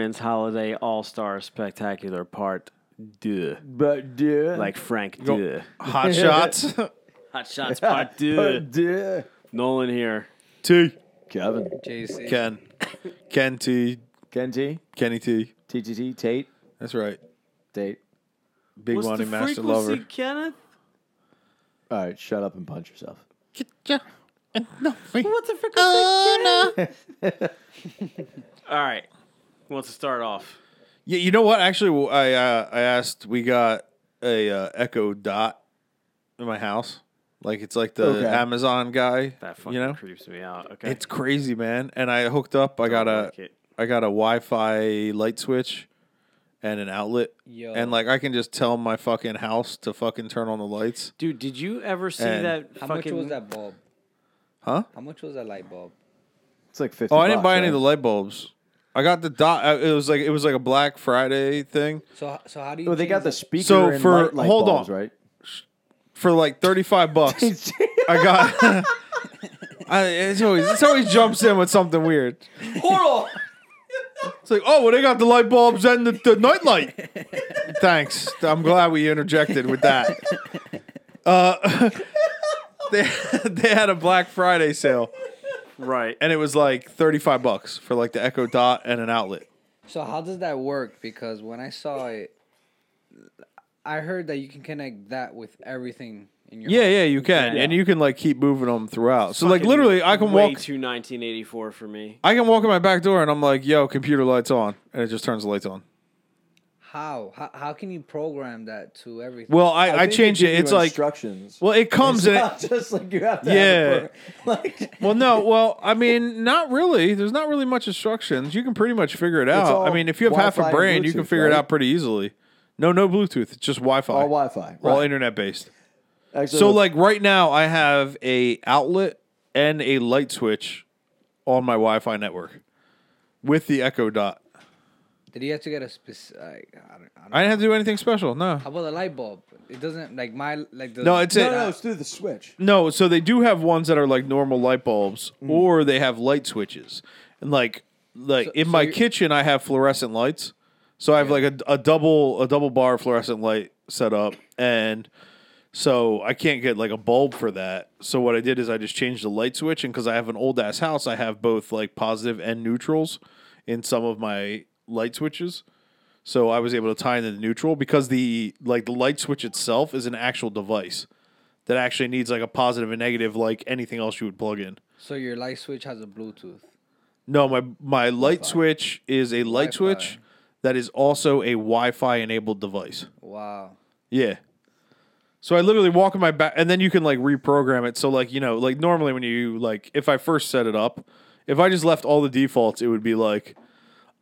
Yo, Holiday All Star Spectacular Part Deux. But duh. Like Frank Go- Deux. Hot shots. Hot Shots Part Deux. but duh. Nolan here. T. Kevin. JC. Ken. Ken T. Ken T. Kenny T. TTT. Tate. That's right. Tate. Big What's money the master frequency, lover. Kenneth? All right, shut up and punch yourself. What's the frequency, oh, Kenneth? All right. Who wants to start off? Yeah, you know what? Actually, I uh, I asked. We got a uh, Echo Dot in my house. Like it's like the Okay. Amazon guy. That fucking you know, creeps me out. Okay. it's crazy, man. And I hooked up. I got Don't a like it. I got a Wi-Fi light switch and an outlet. Yo. And like I can just tell my fucking house to fucking turn on the lights. Dude, did you ever see And- that How fucking much was that bulb? Huh? How much was that light bulb? It's like 50 Oh, I didn't bucks, buy any of the light bulbs. I got the dot. uh, It was like it was like a Black Friday thing So so how do you? Well, they got the that? speaker So and for- light, light hold bulbs, on. right? for like thirty five bucks. I got. I, it's always it's always jumps in with something weird. Hold on. It's like, oh, well, they got the light bulbs and the, the night light. Thanks. I'm glad we interjected with that. Uh, they they had a Black Friday sale, Right. and it was like 35 bucks for like the Echo Dot and an outlet. So how does that work? Because when I saw it, I heard that you can connect that with everything in your. Yeah, home. yeah, you can, and you can like keep moving them throughout. So like Fucking literally, I can way walk. too 1984 for me. I can walk in my back door, and I'm like, "Yo, computer lights on," and it just turns the lights on. How? how how can you program that to everything? Well, I, I, think they changed it. It's like, instructions. well, it comes it's in it. not just like you have to. Yeah. Have it like Well, no, well, I mean, not really. There's not really much instructions. You can pretty much figure it out. I mean, if you have half a Wi-Fi and brain, you can Bluetooth, figure it out pretty easily. No, no Bluetooth. It's just Wi-Fi. all Wi-Fi. all internet based. Actually, So, like right now, I have a outlet and a light switch on my Wi-Fi network with the Echo Dot. Did you have to get a specific? I don't, I don't I didn't have to do anything special. No, How about the light bulb? It doesn't like my like the. no, it's no, it. no, it's through the switch. No, so they do have ones that are like normal light bulbs, Mm. or they have light switches. And like, like So- in so my you're- kitchen, I have fluorescent lights. So I have like a, a double a double bar fluorescent light set up, and so I can't get like a bulb for that. So what I did is I just changed the light switch, and because I have an old ass house, I have both like positive and neutrals in some of my light switches. So I was able to tie into the neutral because the like the light switch itself is an actual device that actually needs like a positive and negative like anything else you would plug in. So your light switch has a Bluetooth. No, my my light switch is a light Wi-Fi. switch that is also a Wi-Fi enabled device. Wow. Yeah. So I literally walk in my back, and then you can like reprogram it. So like you know, like normally when you like, if I first set it up, if I just left all the defaults, it would be like,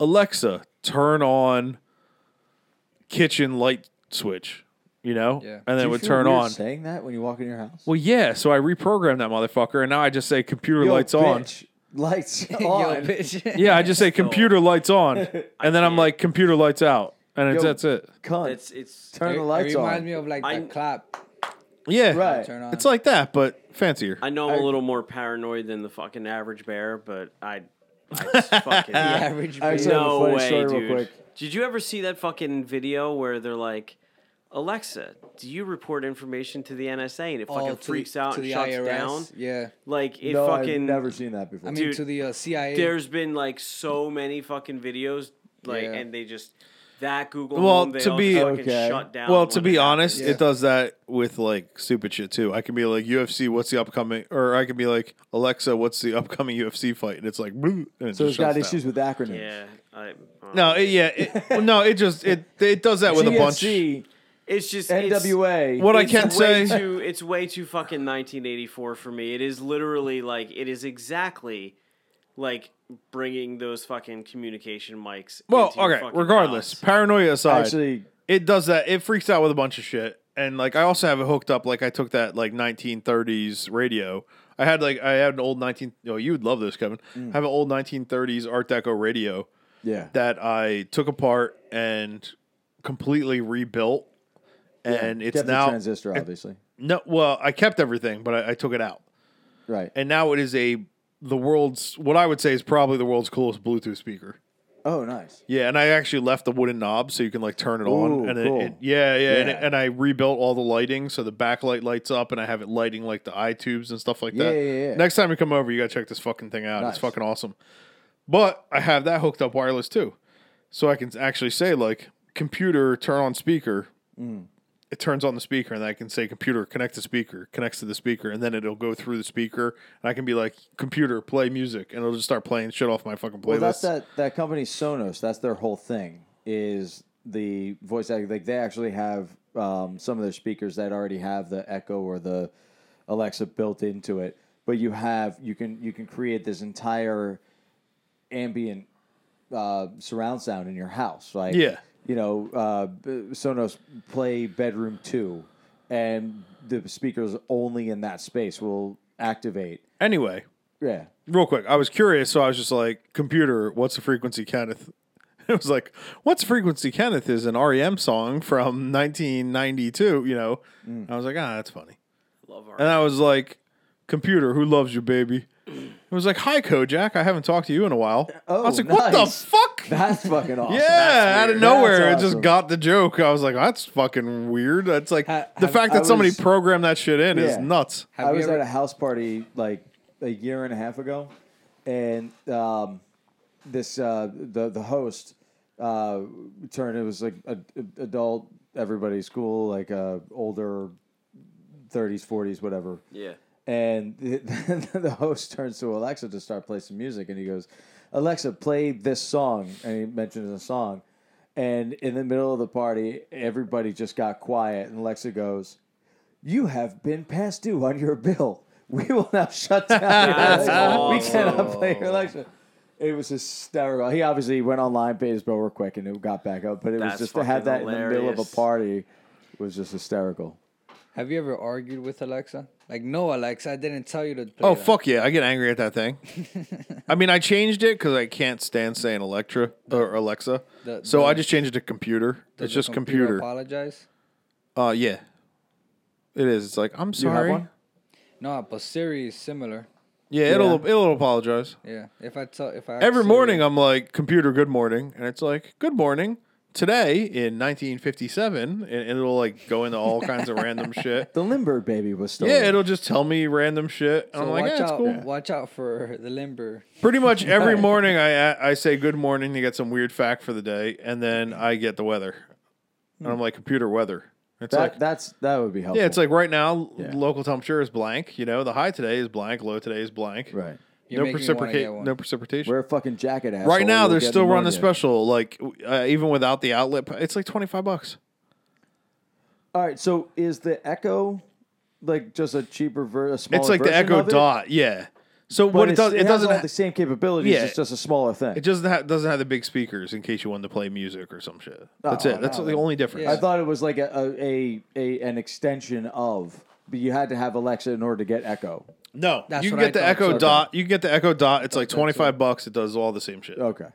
Alexa, turn on kitchen light switch. You know, Yeah. and then it would turn on. Saying that when you walk in your house. Well, yeah. So I reprogrammed that motherfucker, and now I just say computer Yo, lights on. Lights on. Yo, bitch. Yeah, I just say computer lights on, and then I'm like computer lights out, and it's, Yo, that's it. Cunt. It's it's Turn It, the it lights reminds on. me of like I- the clap. Yeah, Right. Turn on. It's like that, but fancier. I know I'm I- a little more paranoid than the fucking average bear, but I, I just fucking the average. I bitch. actually have a no funny way, story real dude. quick. Did you ever see that fucking video where they're like, Alexa, do you report information to the NSA and it Oh, fucking to the- freaks out to and the shuts IRS. down? Yeah. Like it no, fucking. I've never seen that before. I mean, Dude, to the uh, CIA. There's been like so many fucking videos, like, Yeah. and they just that Google Well, Home, they to all be- just fucking Okay. shut down. Well, to be it honest, happens. Yeah. it does that with like stupid shit too. I can be like UFC, what's the upcoming, or I can be like Alexa, what's the upcoming UFC fight, and it's like, "Boo," and it so it's got down. issues with acronyms. yeah, I, uh, No, it, yeah, it, well, no, it just it it does that with a bunch. GNC, it's just it's- NWA. What I can way say, too, it's way too fucking 1984 for me. It is literally like it is exactly like bringing those fucking communication mics. well, into okay, fucking regardless, house. paranoia aside, Actually, it does that. It freaks out with a bunch of shit. And like I also have it hooked up. Like I took that like 1930s radio. I had like I had an old 19. Oh, you would love this, Kevin. Mm. I have an old 1930s Art Deco radio yeah. that I took apart and completely rebuilt. And it's kept the now transistor, obviously. no. Well, I kept everything, but I, I took it out, right. and now it is a the world's what I would say is probably the world's coolest Bluetooth speaker. Oh, nice. Yeah, and I actually left the wooden knob so you can like turn it on, and cool. it, it yeah, yeah, And, it, and I rebuilt all the lighting so the backlight lights up, and I have it lighting like the eye tubes and stuff like that. Yeah, yeah, yeah. Next time you come over, you gotta check this fucking thing out. Nice. It's fucking awesome. But I have that hooked up wireless too, so I can actually say like computer turn on speaker. Mm. It turns on the speaker, and I can say computer connect to speaker, connects to the speaker, and then it'll go through the speaker, and I can be like computer play music, and it'll just start playing shit off my fucking playlist. Well, that's that that company Sonos. That's their whole thing is the voice act. Like they actually have um, some of their speakers that already have the Echo or the Alexa built into it. But you have you can you can create this entire ambient uh, surround sound in your house. right? Yeah. You know, uh, Sonos Play Bedroom Two, and the speakers only in that space will activate. Anyway, Yeah. real quick, I was curious, so I was just like, "Computer, what's the frequency, Kenneth?" It was like, "What's frequency, Kenneth?" Is an REM song from 1992. You know, I was like, "Ah, that's funny." Love our. And I was like, "Computer, who loves you, baby?" It was like, "Hi, Kojak. I haven't talked to you in a while." Oh, I was like, "What the nice. fuck?" That's fucking awesome. yeah, out of nowhere, That's it just got the joke. I was like, "That's fucking weird." That's like Ha- the have- fact I that somebody was- programmed that shit in is Yeah. nuts. Have I you was ever- at a house party like a year and a half ago, and um, this uh, the the host uh, turned. It was like a, a- adult, everybody's cool, like uh, older, thirties, forties, whatever. yeah. And the, the host turns to Alexa to start playing some music, and he goes, "Alexa, play this song." And he mentions a song, and in the middle of the party, everybody just got quiet, and Alexa goes, "You have been past due on your bill. We will now shut down. your That's Alexa. We cannot play your Alexa." It was hysterical. He obviously went online, paid his bill real quick, and it got back up. But it was just to have that in the middle of a hilarious. party was just hysterical. Have you ever argued with Alexa? Like, no, Alexa, I didn't tell you to. Play Oh that." fuck yeah! I get angry at that thing. I mean, I changed it because I can't stand saying Electra or Alexa, The- so the- I just changed it to computer. It's just computer. Apologize. Uh, yeah, it is. It's like I'm sorry. No, but Siri is similar. Yeah, it'll it'll apologize. Yeah. If I tell, if I Every Siri- morning, I'm like, computer, good morning, and it's like, good morning. Today in 1957, and, and it'll like go into all kinds of random shit. The Lindbergh baby was stolen. Yeah, it'll just tell me random shit. So I'm like, watch yeah, it's out, cool. watch out for the limber. Pretty much every morning, I I say good morning to get some weird fact for the day, and then I get the weather, and I'm like computer weather. It's That like that's that would be helpful. yeah, it's like right now Yeah. local temperature is blank. You know, the high today is blank, low today is blank. right. You're no making me wanna get precipitation. No precipitation. Wear a fucking jacket, asshole. right now, they're still running a special. Like uh, even without the outlet, it's like twenty five bucks. All right, so is the Echo like just a cheaper ver- a smaller It's like the Echo of it? Dot. Yeah. So But what it does, it, has doesn't. have the same capabilities. Yeah. It's just a smaller thing. it doesn't ha- doesn't have the big speakers in case you wanted to play music or some shit. That's Oh, it. That's no, the only difference. Yeah. I thought it was like a, a, a, a an extension of, but you had to have Alexa in order to get Echo. No, That's you can what I get the thought, Echo so- Dot. You can get the Echo Dot. It's like twenty five bucks. It does all the same shit. Okay,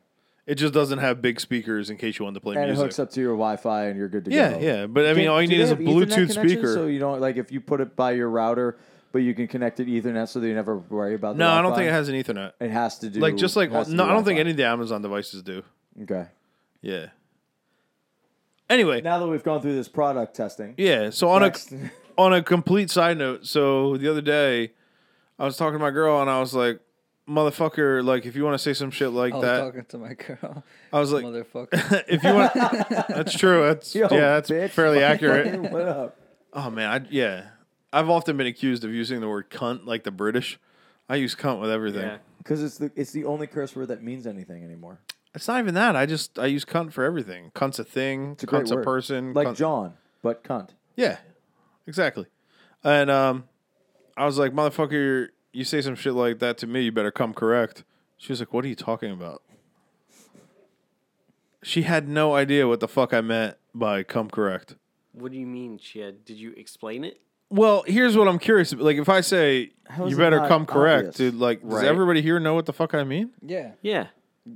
It just doesn't have big speakers in case you want to play and music. it hooks up to your Wi-Fi, and you're good to yeah, go. yeah. Yeah. But I mean, Can- all you do need they is a have Ethernet Bluetooth connection? speaker. So you don't like if you put it by your router, but you can connect it Ethernet, so that you never worry about. The no, I don't Wi-Fi? think it has an Ethernet. It has to do Like just like has to no, do I don't think Wi-Fi. any of the Amazon devices do. Okay. Yeah. Anyway, Now that we've gone through this product testing, yeah. So on next- a on a complete side note, so the other day, I was talking to my girl and I was like, "Motherfucker, like if you want to say some shit like I was that, talking to my girl. I was like, Motherfucker. if you want, that's true. That's Yo, yeah, that's bitch. fairly accurate. what up? Oh man, I yeah. I've often been accused of using the word cunt like the British. I use cunt with everything. Yeah. Because it's the it's the only curse word that means anything anymore. It's not even that. I just I use cunt for everything. Cunt's a thing. a great cunt's a word. person. Like cunt- John, but cunt. Yeah, exactly. And um, I was like, motherfucker, you say some shit like that to me, you better come correct. She was like, what are you talking about? She had no idea what the fuck I meant by come correct. What do you mean, she had? Did you explain it? Well, here's what I'm curious about. Like, if I say How is you it better not come correct, obvious? dude, like, does Right. everybody here know what the fuck I mean? yeah, Yeah.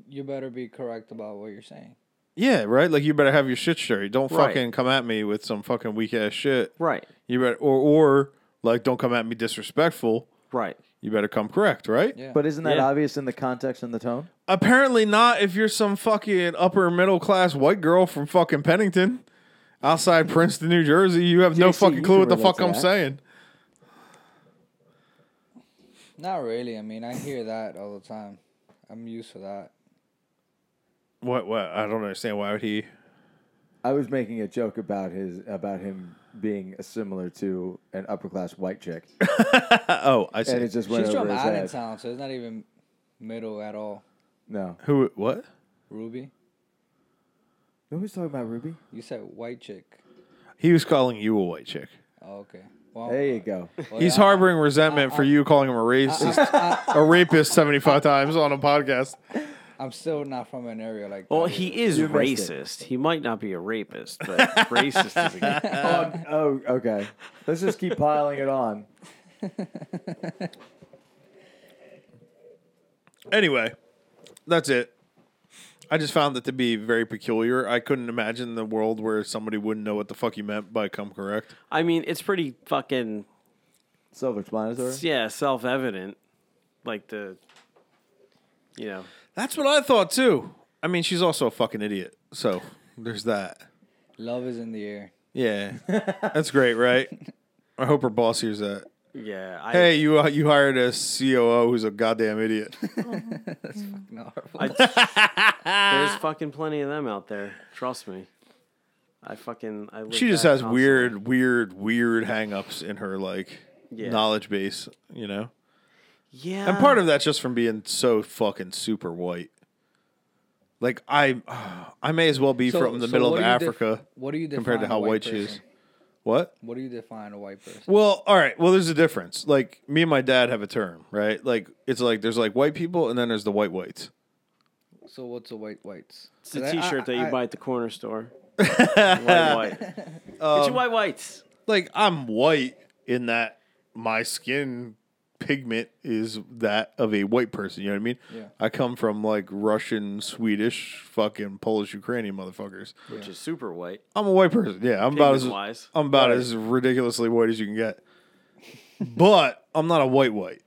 you better be correct about what you're saying. Yeah, right. Like, you better have your shit straight. Don't Right. fucking come at me with some fucking weak ass shit. Right. You better, or or like, don't come at me disrespectful. Right. you better come correct, right? Yeah. But isn't that Yeah. obvious in the context and the tone? Apparently not if you're some fucking upper middle class white girl from fucking Pennington, outside Princeton, New Jersey. You have no JC, fucking clue can what the relate fuck to I'm that. saying. Not really. I mean, I hear that all the time. I'm used to that. What? What? I don't understand. Why would he? I was making a joke about his about him being similar to an upper class white chick, oh, I see. and it just went She's over from his head. Allentown, so it's not even middle at all. No, Who? What? Ruby, nobody's talking about Ruby. you said white chick. He was calling you a white chick. Oh, okay. Well, There you go. well, He's yeah, harboring resentment for you calling him a racist, a rapist seventy five times on a podcast. I'm still not from an area like that. Well, he is You racist. He might not be a rapist, but racist is a good. Um, oh, okay. Let's just keep piling it on. Anyway, that's it. I just found it to be very peculiar. I couldn't imagine the world where somebody wouldn't know what the fuck you meant by come correct. I mean, it's pretty fucking Self-explanatory. yeah, self evident. Like the, you know, That's what I thought too. I mean, she's also a fucking idiot. So there's that. Love is in the air. Yeah, that's great, right? I hope her boss hears that. yeah. I, Hey, you uh, you hired a COO who's a goddamn idiot. That's fucking horrible. I, there's fucking plenty of them out there. Trust me. I fucking I. live she just that has constantly. weird, weird, weird hangups in her like Yeah. knowledge base, you know. Yeah. And part of that's just from being so fucking super white. Like I, I may as well be So- from the so middle of do you def- Africa what do you define compared to how white white, she is. What? What do you define a white person? Well, all right. Well, there's a difference. Like me and my dad have a term, right? Like it's like there's like white people and then there's the white whites. So what's a white whites? It's the 'Cause I- T-shirt I- that you I- buy at the corner store. white, white. Get Um, your white whites. Like I'm white in that my skin pigment is that of a white person. You know what I mean? Yeah. I come from like Russian, Swedish, fucking Polish, Ukrainian motherfuckers. Which is super white. I'm a white person. Yeah, I'm about as Pigment-wise. I'm about as ridiculously white as you can get. but I'm not a white white.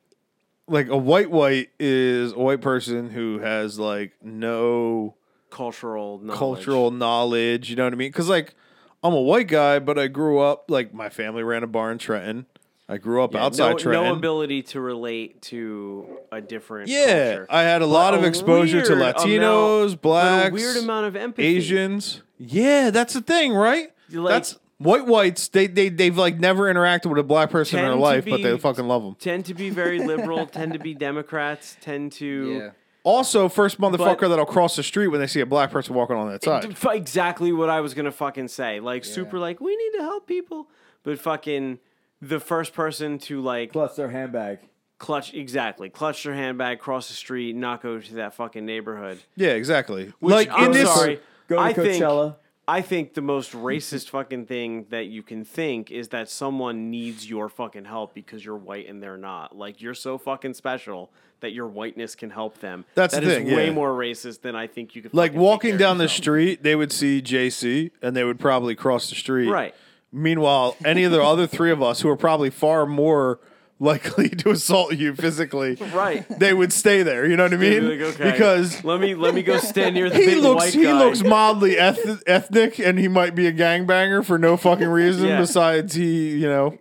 Like a white white is a white person who has like no Cultural knowledge. cultural knowledge. You know what I mean? Because like I'm a white guy, but I grew up like my family ran a bar in Trenton. I grew up Yeah, outside no, Trenton. no ability to relate to a different yeah, culture. I had a lot But of a exposure to Latinos, amount- but blacks, a weird amount of empathy. Asians. Yeah, that's the thing, right? Like- that's white whites. They they they've like never interacted with a black person in their to life, but they fucking love them. tend to be very liberal, tend to be Democrats, tend to Yeah. Also, first motherfucker But- that'll cross the street when they see a black person walking on that side. Exactly what I was gonna fucking say. Like super, like we need to help people, but fucking the first person to like Plus their handbag. clutch exactly clutch their handbag, cross the street, not go to that fucking neighborhood. Yeah, exactly. Which, like I'm in this, sorry, Go to I think Coachella. I think the most racist fucking thing that you can think is that someone needs your fucking help because you're white and they're not. Like you're so fucking special that your whiteness can help them. That's That the is thing, way yeah. more racist than I think you could. like fucking take walking care down the yourself. street, they would see JC and they would probably cross the street. Right. Meanwhile, any of the other three of us who are probably far more likely to assault you physically, Right. they would stay there. You know what I mean? like, okay, Because let me let me go stand near the he big looks white he guy. looks mildly eth- ethnic, and he might be a gangbanger for no fucking reason. Yeah. Besides, he you know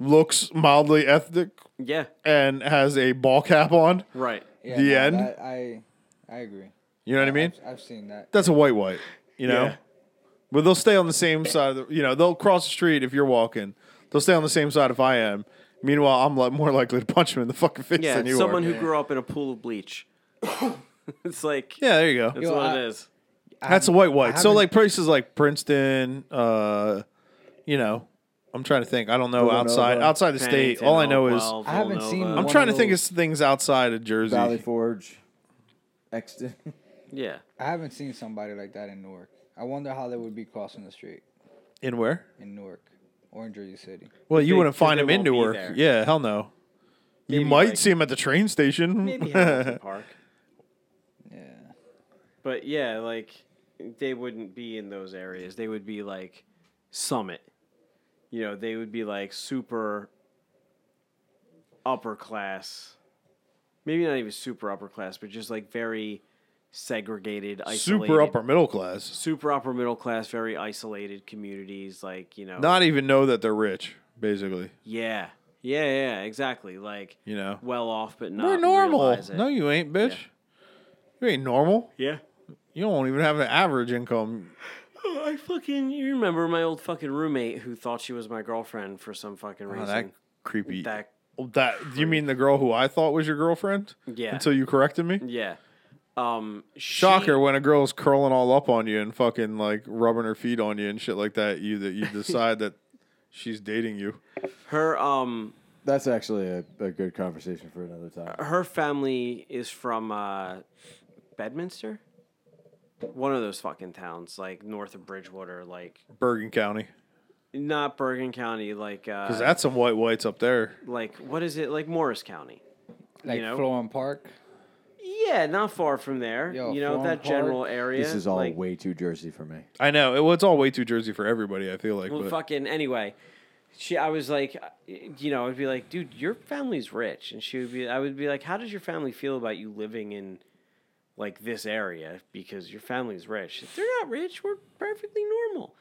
looks mildly ethnic yeah, and has a ball cap on. right. Yeah, The no, end? that- I I agree. You know what I mean? I've, I've seen that. That's a white white. You know. Yeah. But they'll stay on the same side of the, you know, they'll cross the street if you're walking. They'll stay on the same side if I am. Meanwhile, I'm like more likely to punch him in the fucking face Yeah, than you are. someone are. who grew up in a pool of bleach. it's like yeah, there you go. that's Yo, what I- it is. That's a white white. So like places like Princeton, uh, you know, I'm trying to think. I don't know Villanova. outside outside the state. All I know is Oakville, I haven't seen I'm one trying to of think of those- things outside of Jersey. Valley Forge. Exton. Yeah, I haven't seen somebody like that in Newark. I wonder how they would be crossing the street In where? in Newark or in Jersey City. Well, you They- wouldn't 'cause find they him in won't be Newark. there. Yeah, hell no. you Maybe, might like- see him at the train station. maybe Hamilton Park. Yeah. But yeah, like they wouldn't be in those areas. They would be like Summit. You know, they would be like super upper class. Maybe not even super upper class, but just like very segregated, isolated. Super upper middle class. super upper middle class, very isolated communities. Like you know, Not even know that they're rich, basically. yeah, yeah, yeah, exactly. Like You know. well off, but not We're normal. No, you ain't, bitch. You ain't normal. yeah. You don't even have an average income. Oh, I fucking you remember my old fucking roommate who thought she was my girlfriend for some fucking Oh, reason. that creepy. that oh, That you mean the girl who I thought was your girlfriend? Yeah. Until you corrected me. yeah. Um, she- Shocker when a girl's curling all up on you and fucking like rubbing her feet on you and shit like that. You that you decide that she's dating you. Her um That's actually a, a good conversation for another time. her family is from uh, Bedminster, one of those fucking towns, like north of Bridgewater, like Bergen County, not Bergen County, like uh, because that's some white whites up there. like what is it, like Morris County? Like know? Florham Park. Yeah, not far from there. Yo, you know Florham that general area. This is all like, way too Jersey for me. I know it, well, it's all way too Jersey for everybody. I feel like, Well, but fucking anyway. She, I was like, uh, you know, I'd be like, dude, your family's rich, and she would be, I would be like, how does your family feel about you living in, like this area because your family's rich? They're not rich. We're perfectly normal.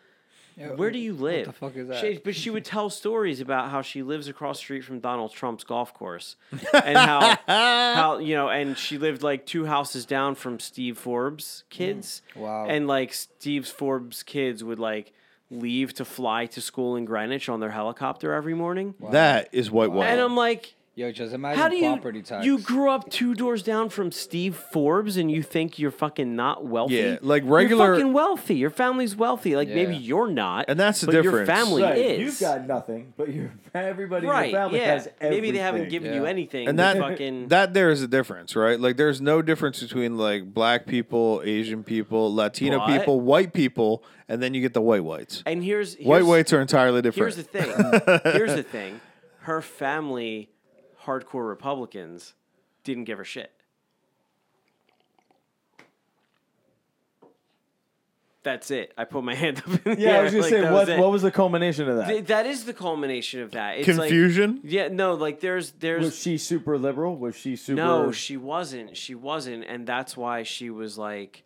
Yeah, Where do you live? the fuck is that? She, but she would tell stories about how she lives across the street from Donald Trump's golf course, and how how you know, and she lived like two houses down from Steve Forbes' kids. Mm. Wow. And like Steve Forbes' kids would like leave to fly to school in Greenwich on their helicopter every morning. that is white white. And I'm like, Yo, just imagine how do you property tax. you grew up two doors down from Steve Forbes and you think you're fucking not wealthy? Yeah, like regular- You're fucking wealthy. Your family's wealthy. Like maybe you're not, And that's the but Your difference. family is. You've got nothing, but your everybody right. in your family yeah. has everything. Maybe they haven't given you anything. and but that fucking that there is a difference, right? Like there's no difference between like black people, Asian people, Latino What? people, white people, and then you get the white whites. and here's, here's White whites are entirely different. Here's the thing. Here's the thing. Her family, hardcore Republicans, didn't give a shit. That's it. I put my hand up in the Yeah, I was gonna like, say what was what was the culmination of that? Th- that is the culmination of that. It's like- Confusion. yeah, no, like there's there's was she super liberal? Was she super? no, she wasn't. She wasn't, and that's why she was like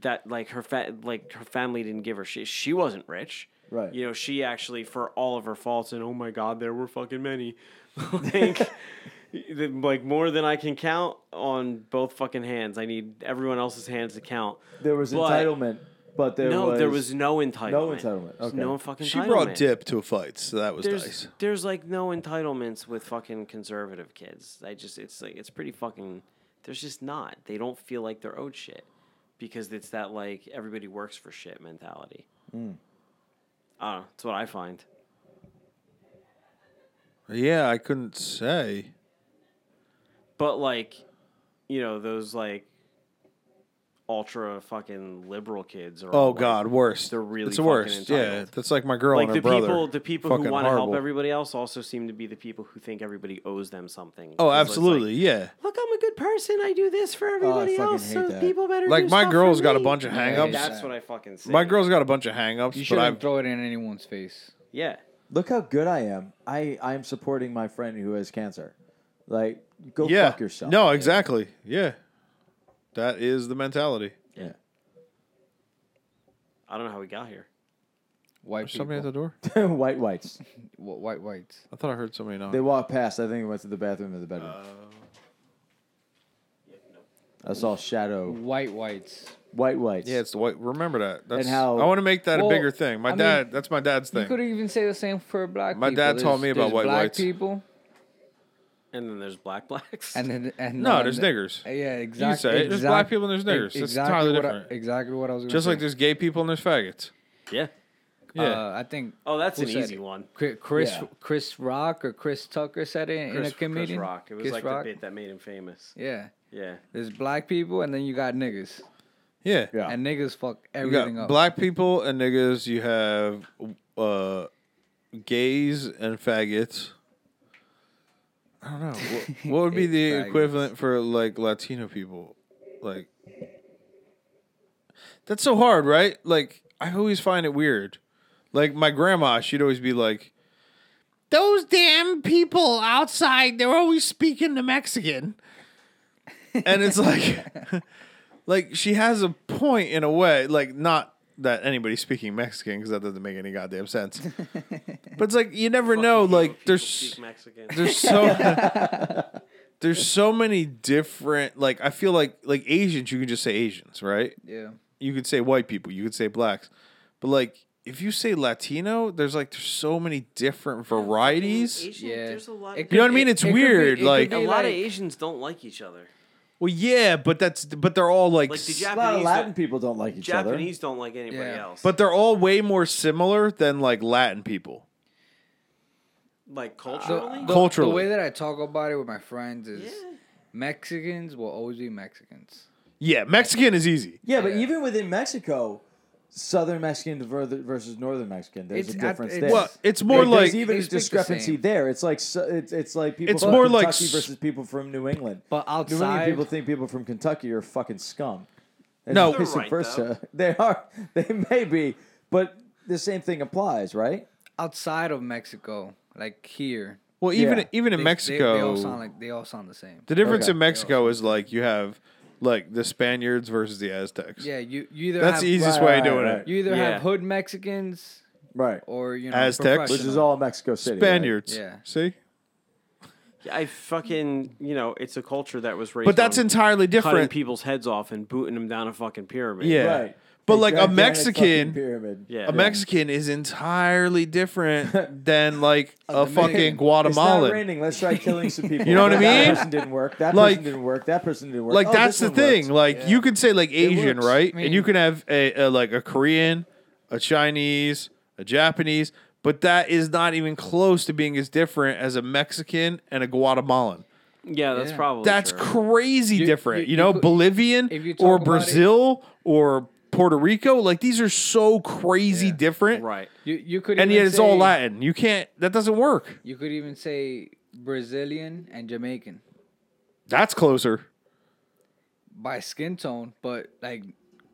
that. Like her fa- like her family didn't give her shit. She wasn't rich, Right. You know, she actually, for all of her faults, and oh my god, there were fucking many, like, the- like more than I can count on both fucking hands. I need everyone else's hands to count. there was but- entitlement, but there no, was there was no entitlement. No entitlement, okay. No fucking. She entitlement. brought dip to a fight, so that was There's nice. there's like no entitlements with fucking conservative kids. I just it's like it's pretty fucking. There's just not. They don't feel like they're owed shit because it's that like everybody works for shit mentality. Hmm. I don't know. That's what I find. Yeah, I couldn't say. But like, you know, those like ultra fucking liberal kids are. Oh like- God, worst. they're really it's the fucking worst. Yeah, that's like my girl Like and her the brother. people, the people who want to help everybody else also seem to be the people who think everybody owes them something. Oh, it's like, absolutely. yeah. Look, I'm a good person. I do this for oh, everybody fucking else, hate so that. people better. Like do my stuff girl's for got a bunch of Yeah. That's what I fucking say. My girl's got a bunch of hang-ups, You shouldn't I'm throw it in anyone's face. Yeah. Look how good I am. I I am supporting my friend who has cancer. Like, go yeah. fuck yourself. No, exactly. Yeah, that is the mentality. Yeah. I don't know how we got here. White There's somebody at people. the door. White whites. Wh- White whites. I thought I heard somebody knock. They walked past. I think it went to the bathroom or the bedroom. Uh, I saw shadow. White whites. White whites. yeah, it's the white. Remember that. That's, how- I want to make that Well, a bigger thing. My I mean, dad. that's my dad's You thing. could even say the same for black My people. dad taught There's- me about there's white black whites. people, And then there's black blacks. and then and No, then there's niggers. Yeah, exactly. say it. There's black people and there's niggers. That's entirely what I, different. exactly what I was. Just say. like there's gay people and there's faggots. yeah. Yeah. Uh, I think Oh, that's an easy it? one. Chris Chris, Yeah. Chris Rock or Chris Tucker said it in a Chris, comedian. Chris Rock. It was Chris like Rock. the bit that made him famous. Yeah, Yeah. there's black people, and then you got niggas, yeah. Yeah. and niggas fuck You everything got up. black people and niggas. You have uh, gays and faggots. I don't know. What, what would be the Faggots. equivalent for like Latino people? Like that's so hard, right? Like I always find it weird. Like my grandma, she'd always be like, those damn people outside, they're always speaking the Mexican. And it's like like she has a point in a way, like not that anybody's speaking Mexican because that doesn't make any goddamn sense. but it's like you never know. Like there's Mexican. there's so there's so many different. Like I feel like like Asians, you can just say Asians, right? Yeah. You could say white people, you could say blacks, but like if you say Latino, there's like there's so many different varieties. Asian, Yeah. There's a lot. It Of, You know what I mean? It's it could be- weird, it could like- a be lot of Asians don't like each other. Well, yeah, but that's but they're all like, Like the s- A lot of Japanese, Latin don't, people don't like each other. Japanese don't like anybody Yeah. else. but they're all way more similar than like Latin people. like The, culturally, the- Culturally. the way that I talk about it with my friends is Yeah. Mexicans will always be Mexicans. Yeah, Mexican is easy. Yeah, but Yeah. even within Mexico, Southern Mexican versus Northern Mexican, there's It's a difference it's- there. Well, it's more Like, like there's even a speak the discrepancy there. It's like so- it's it's like people It's from more Kentucky s- versus people from New England. But New England outside, people think people from Kentucky are fucking scum. And No. vice right, versa. They are. They may be, but the same thing applies, right? outside of Mexico, like here, well, even Yeah. even in they- Mexico, they, they all sound like they all sound the same. the difference Okay. in Mexico is like you have like the Spaniards versus the Aztecs. Yeah, you you either That's have, the easiest Right, way of right, doing right. it. you either Yeah. have hood Mexicans Right. or you know Aztecs. Which is professional. all Mexico City. right? Spaniards. Yeah. See? Yeah, I fucking you know it's a culture that was raised. But that's on entirely cutting different. people's heads off and booting them down a fucking pyramid. Yeah. Right. But like a Mexican pyramid. Yeah. A Mexican is entirely different than like a Dominican. fucking It's not Guatemalan. raining. Let's try killing some people. You know what I mean? That mean? person didn't work. That Like- person didn't work. That person didn't work. Like Oh, that's the thing. worked. Like Yeah. you could say like Asian, right? I and you can have a, a like a Korean, a Chinese, a Japanese, but that is not even close to being as different as a Mexican and a Guatemalan. yeah, that's Yeah. probably That's true. crazy You- different. you- You, you know, could- Bolivian you or about it- Brazil or Puerto Rico, like these are so crazy Yeah. different. right. You you could And even yet it's all Latin. You can't that doesn't work. You could even say Brazilian and Jamaican That's closer. by skin tone, but like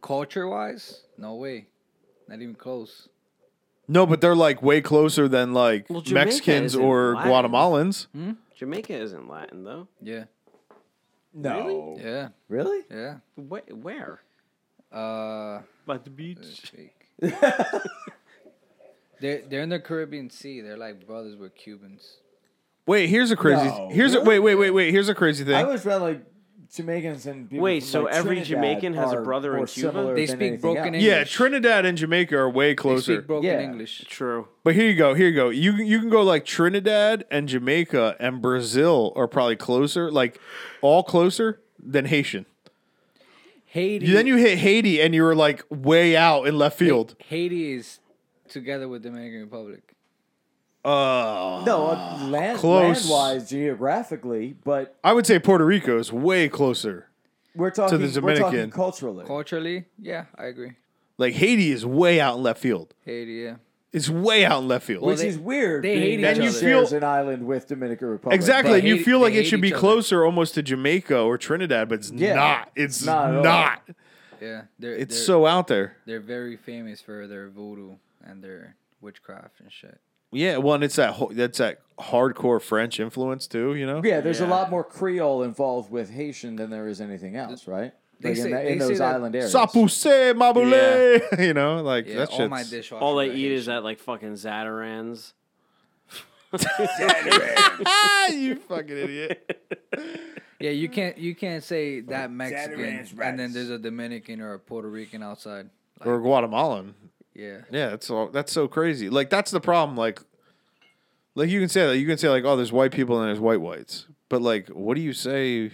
culture wise, no way, not even close. No, but they're like way closer than like Well, Mexicans or Latin. Guatemalans. Hmm? Jamaica isn't Latin though. Yeah, no. yeah, Really? yeah. Wh- where? Uh, By the beach. they're they're in the Caribbean Sea. They're like brothers with Cubans. Wait, here's a crazy. No, here's a really? wait, wait, wait, wait. Here's a crazy thing. I thing. always read like Jamaicans and people Wait, from, so like, every Trinidad Jamaican has a are brother in more Cuba? similar They than speak anything broken else. yeah, Trinidad and Jamaica are way closer. They closer. speak broken Yeah. English. True. But here you go. Here you go. You you can go like Trinidad and Jamaica and Brazil are probably closer, like all closer than Haitian. Haiti. Then you hit Haiti and you were like way out in left field. Haiti is together with Dominican Republic. Uh, No, uh, land Close. land wise geographically, but I would say Puerto Rico is way closer. we're talking to the we're talking Dominican. culturally. Culturally, yeah, I agree. Like Haiti is way out in left field. Haiti, yeah. It's way out in left field. Well, which they- is weird. they being hate that each it other. shares feel- an island with Dominican Republic. Exactly, They and you hate- feel they like it hate should be each other. closer almost to Jamaica or Trinidad, but it's Yeah. not. It's Not at not. Yeah, they're It's they're, so out there. they're very famous for their voodoo and their witchcraft and shit. Yeah, well, and it's that ho- that's that hardcore French influence too. You know. Yeah, there's a Yeah. lot more Creole involved with Haitian than there is anything else, right? They Like say- in, that- they in those that- island areas. Sapousse mabule. You know, like Yeah, that all shit's my dishwashers. All they eat is Haitian. that like fucking Zatarain's. ah, you fucking idiot. Yeah, you can't you can't say that Mexican and then there's a Dominican or a Puerto Rican outside. Like, or Guatemalan. yeah, Yeah, that's all. That's so crazy. Like that's the problem. Like, like you can say that you can say like, oh, there's white people and there's white whites, but like, what do you say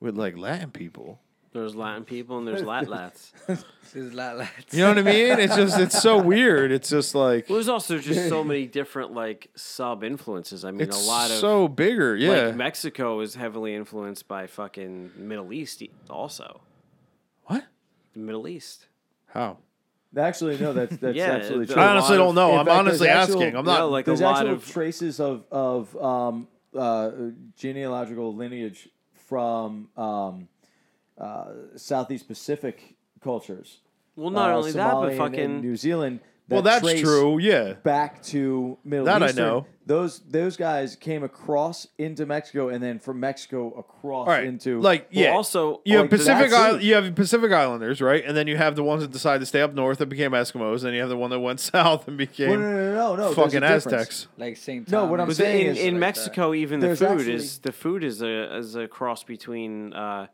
with like Latin people? There's Latin people and there's Lat Lats. this is lat lats. You know what I mean? It's just it's so weird. It's just like Well, there's also just so many different like sub influences. I mean, it's a lot of so bigger. Yeah. like Mexico is heavily influenced by fucking Middle East also. what? The Middle East. How? Actually, no, that's that's Yeah, absolutely true. I honestly don't know. I'm fact, honestly there's actual- asking. I'm not. No, like There's a lot actual of traces of of um, uh, genealogical lineage from um, uh, Southeast Pacific cultures. well, not uh, only that, but and- fucking and New Zealand well, that's trace true. Yeah. Back to Middle East. That I know. Those those guys came across into Mexico and then from Mexico across All right. into like Well, yeah. also, you have like, Pacific that's Island, you have Pacific Islanders, right? And then you have the ones that decided to stay up north that became Eskimos, and you have the one that went south and became Well, no, no, no, no, no. fucking. Aztecs. Like Saint No, what I'm But saying in, is in like Mexico, even the There's food actually- is the food is a is a cross between uh,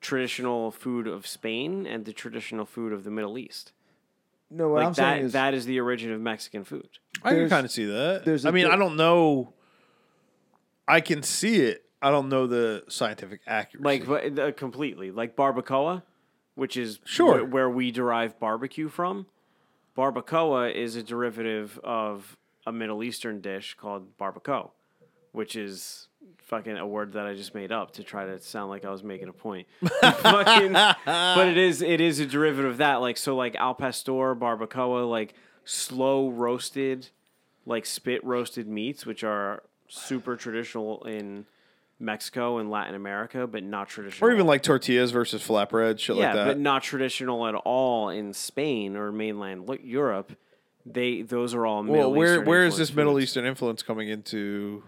traditional food of Spain and the traditional food of the Middle East. No, what like I'm that saying is that is the origin of Mexican food. I can There's- kind of see that. there's I a mean, di- I don't know. I can see it. I don't know the scientific accuracy. Like but, uh, completely, like barbacoa, which is Sure. wh- where we derive barbecue from. Barbacoa is a derivative of a Middle Eastern dish called barbacoa, which is fucking a word that I just made up to try to sound like I was making a point. fucking, but it is it is a derivative of that. Like so, like al pastor, barbacoa, like slow roasted, like spit roasted meats, which are super traditional in Mexico and Latin America, but not traditional. or even like tortillas versus flatbread, shit yeah, like that. but not traditional at all in Spain or mainland lo- Europe. They those are all Middle well, where Eastern where is this Middle. Eastern influence coming into?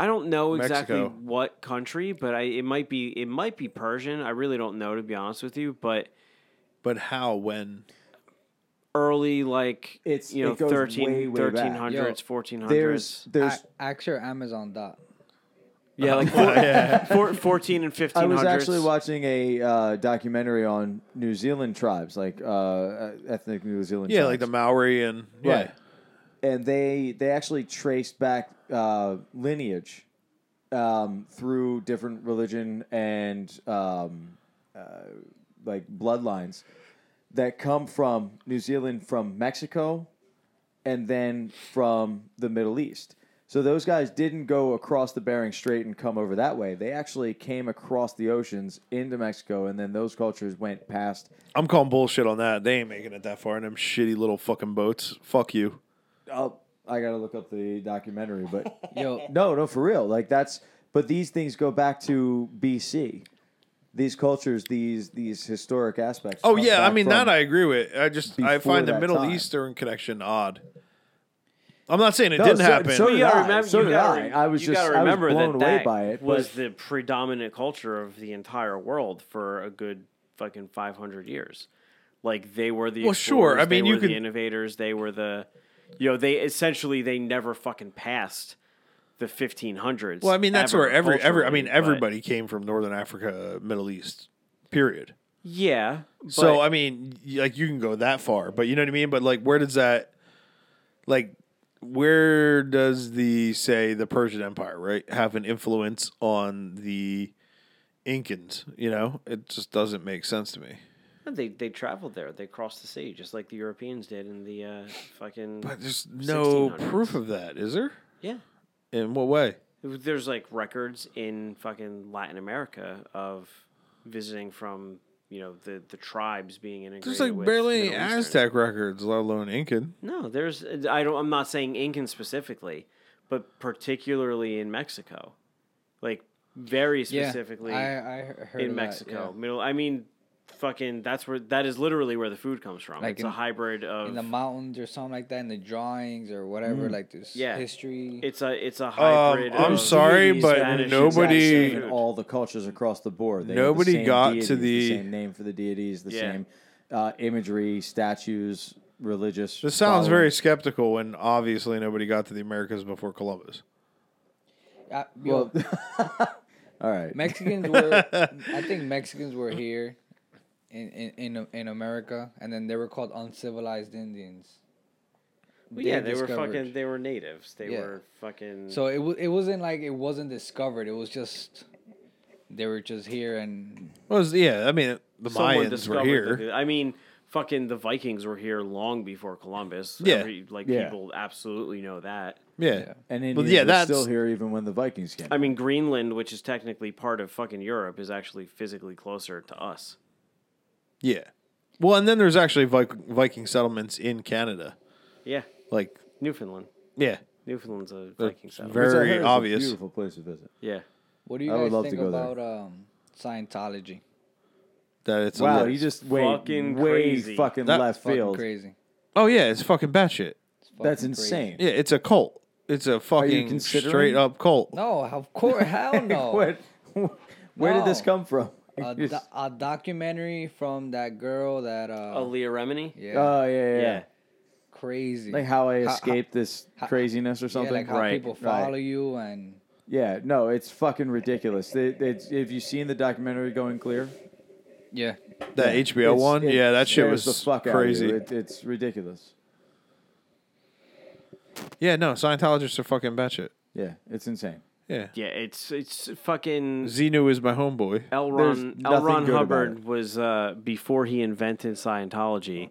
I don't know exactly Mexico? what country, but I it might be it might be Persian. I really don't know to be honest with you, but But how? When? early like It's- you know it goes 13, way, way back. 1300s, Yo, 1400s. there's there's A- ask Amazon dot. yeah, like four, four, 14 and 1500s. I was actually watching a uh, documentary on New Zealand tribes, like uh, ethnic New Zealand. Yeah, tribes. like the Maori and yeah. Right. and they they actually traced back uh, lineage um, through different religion and um, uh, like bloodlines that come from New Zealand, from Mexico, and then from the Middle East. So those guys didn't go across the Bering Strait and come over that way. They actually came across the oceans into Mexico, and then those cultures went past. I'm calling bullshit on that. They ain't making it that far in them shitty little fucking boats. Fuck you. Oh, I gotta look up the documentary, but Yo, No, no, for real. Like that's but these things go back to BC. These cultures, these these historic aspects. Oh come yeah, I back mean from- that I agree with. I just I before find the that Middle time. Eastern connection odd. I'm not saying it No, didn't so- happen. so Well, you gotta I. remember. So you did gotta, I. I was you just- gotta I was remember blown that away that by it, Was but- the predominant culture of the entire world for a good fucking five hundred years. Like they were the Well, sure. explorers, I mean, they you were could- the innovators. They were the, you know, they essentially they never fucking passed the fifteen hundreds. well, I mean that's where every every I mean culturally, but- everybody came from Northern Africa, Middle East. Period. Yeah. So but- I mean, like you can go that far, but you know what I mean. But like, where does that, like, where does the say the Persian Empire right have an influence on the Incans? You know, it just doesn't make sense to me. They they traveled there. They crossed the sea just like the Europeans did in the uh, fucking. But there's no 1600s. proof of that, is there? yeah. In what way? There's like records in fucking Latin America of visiting from you know the the tribes being integrated. There's like barely any Aztec records, let alone Incan. No, there's I don't. I'm not saying Incan specifically, but particularly in Mexico, like very yeah, specifically I, I heard in of that, Mexico. yeah. Middle. I mean, fucking. That's where that is literally where the food comes from. Like it's a hybrid of. in the mountains or something like that, in the drawings or whatever, like this Mm. Yeah. history. it's a it's a hybrid. I'm of sorry, deities, but Spanish, nobody- in all the cultures across the board. They have the Nobody same got to deities, the- same name for the deities, the Yeah. same uh, imagery, statues, religious. This sounds following. very skeptical, and obviously nobody got to the Americas before Columbus. Uh, well. all right. Mexicans were. I think Mexicans were here, in, in in in America, and then they were called uncivilized Indians. Well, yeah, they discovered- were fucking. They were natives. They Yeah. were fucking. So it wa- it wasn't like it wasn't discovered. It was just they were just here and Well, it's- yeah, I mean the Mayans were here. the- I mean, fucking the Vikings were here long before Columbus. Yeah. Every- like Yeah. people absolutely know that. yeah. Yeah. And Well, Indians yeah, were that's- still here even when the Vikings came. I mean, Greenland, which is technically part of fucking Europe, is actually physically closer to us. Yeah. Well, and then there's actually Viking settlements in Canada. Yeah, Like, Newfoundland. yeah, Newfoundland's a Viking settlement. very- Which I a obvious. beautiful place to visit. yeah. what do you I would guys love to think go there. about um, Scientology? that it's a Wow, little- you just way Fucking way crazy. fucking That- left Fucking field. crazy. Oh yeah, it's fucking batshit. It's That's fucking crazy. insane. Yeah, it's a cult. It's a fucking considering- straight up cult. No, of course, hell no. What? Where did this No. come from? A, do- a documentary from that girl that uh Leah Remini. yeah, Oh yeah, yeah, Yeah. yeah. crazy. Like how I How- escaped this how- craziness or yeah, something. like how Right, people right. follow you and Yeah, no, it's fucking ridiculous. It, it's, have you seen the documentary Going Clear? yeah. That Yeah. HBO It's- one, it yeah, that shit scares was the fuck out of you. crazy. It, it's ridiculous. Yeah, no, Scientologists are fucking batshit. Yeah, it's insane. Yeah, Yeah, it's it's fucking Xenu is my homeboy. L. Ron L. Ron Hubbard was uh, before he invented Scientology.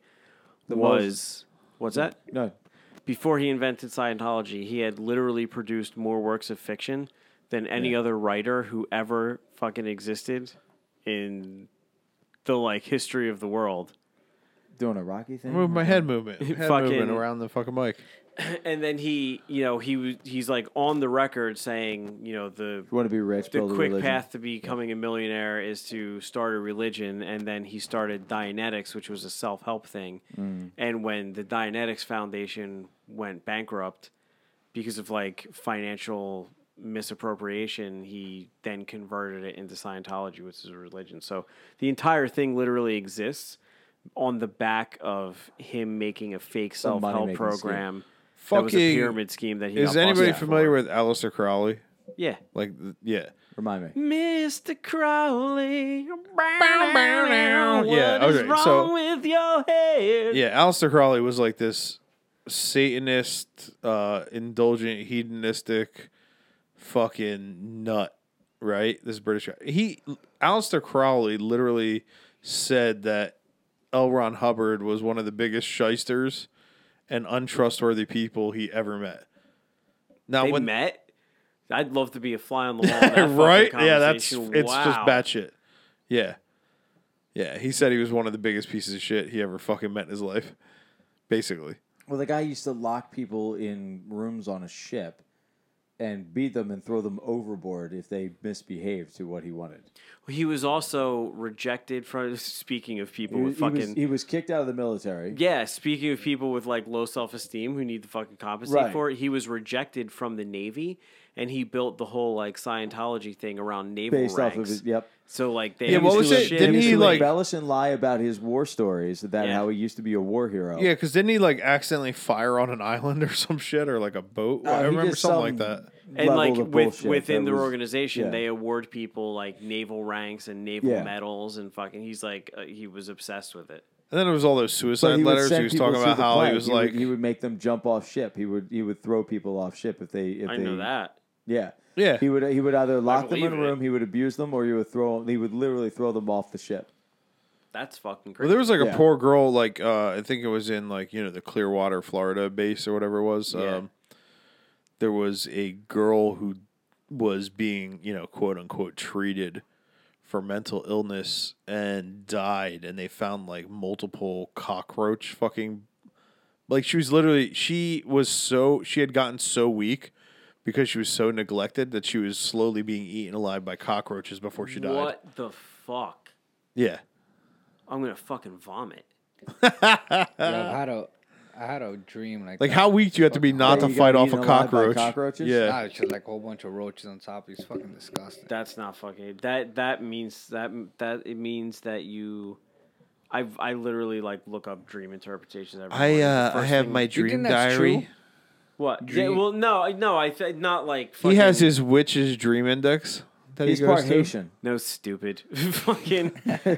The was what's that? No, Before he invented Scientology, he had literally produced more works of fiction than any other writer who ever fucking existed in the like history of the world. doing a Rocky thing. Move my head movement, head Fucking- movement around the fucking mic. And then he, you know, he he's like on the record saying, you know, the You want to be rich, the quick path to becoming a millionaire is to start a religion. And then he started dianetics which was a self-help thing. Mm. and when the dianetics foundation went bankrupt because of like financial misappropriation he then converted it into scientology which is a religion. So the entire thing literally exists on the back of him making a fake self-help money-making scheme. program that was a Fucking- pyramid scheme that he Is got anybody busted familiar for. with Aleister Crowley? yeah Like, th- yeah, Remind me. Mr. Crowley. Yeah, What is okay, wrong so- with your head? yeah. Aleister Crowley was like this Satanist, uh, indulgent, hedonistic, fucking nut, right? This British guy. He, Aleister Crowley, literally said that L. Ron Hubbard was one of the biggest shysters and untrustworthy people he ever met. Now, They when met. I'd love to be a fly on the wall. in that fucking right? Yeah, that's conversation. it's just Wow. batshit. Yeah, yeah. He said he was one of the biggest pieces of shit he ever fucking met in his life. Basically, Well, the guy used to lock people in rooms on a ship and beat them and throw them overboard if they misbehaved to what he wanted. He was also rejected from. Speaking of people He, with he was, fucking. he was kicked out of the military. yeah, speaking of people with like low self esteem who need the fucking compensate Right. for it, he was rejected from the Navy, and he built the whole like Scientology thing around naval Based ranks. of his, yep. So like they Yeah, what was it? shit- Didn't used he, like- embellish and lie about his war stories? That Yeah. how he used to be a war hero. yeah. Because didn't he like accidentally fire on an island or some shit or like a boat? Uh, I remember did something like that. and like with within that their was- organization yeah. they award people like naval ranks and naval Yeah. medals and fucking he's like uh, he was obsessed with it And then there was all those suicide he letters. He was talking about the how he was would- like, he would make them jump off ship. He would he would throw people off ship if they if i they know that yeah yeah, he would he would either lock them in a believe it. room he would abuse them or he would throw he would literally throw them off the ship. that's fucking crazy. Well, there was like a Yeah. poor girl, like uh, I think it was in like you know the Clearwater, Florida base or whatever it was. Yeah. Um, there was a girl who was being you know quote unquote treated for mental illness and died, and they found like multiple cockroach fucking. Like she was literally she was so she had gotten so weak because she was so neglected that she was slowly being eaten alive by cockroaches before she died. what the fuck Yeah. i'm gonna fucking vomit Yeah, I had a I had a dream like Like that. how weak do you have to be not to fight off a eaten alive by cockroach? cockroaches? Yeah. Nah, it's just like a whole bunch of roaches on top. It's fucking disgusting. that's not fucking that that means that that it means that you i i literally like look up dream interpretations every I morning. Uh I first have thing- my dream that's diary. True? what yeah, well no I- no i th- not like He has his witch's dream index that He's he goes part to. Haitian. No, stupid. Fucking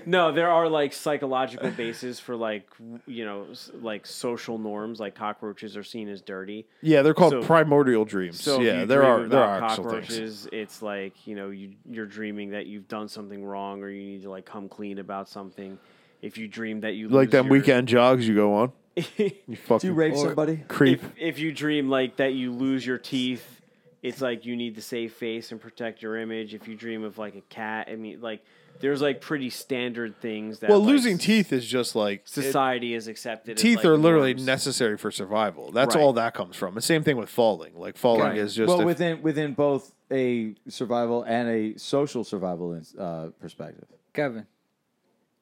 no. There are like psychological bases for like you know like social norms. Like cockroaches are seen as dirty. Yeah, they're called So- primordial dreams. So if yeah, you there dream are there about are actual things. cockroaches. It's like you know you you're dreaming that you've done something wrong or you need to like come clean about something. If you dream that you Like lose them your- weekend jogs you go on. You Do you rape somebody? creep. if if you dream like that you lose your teeth, it's like you need to save face and protect your image. If you dream of like a cat, I mean like there's like pretty standard things that well, like, losing teeth is just like it- society is accepted. as, teeth like, are literally norms. necessary for survival. That's Right. all that comes from. The same thing with falling. Like falling Right. is just well, if- within within both a survival and a social survival uh, perspective. Kevin,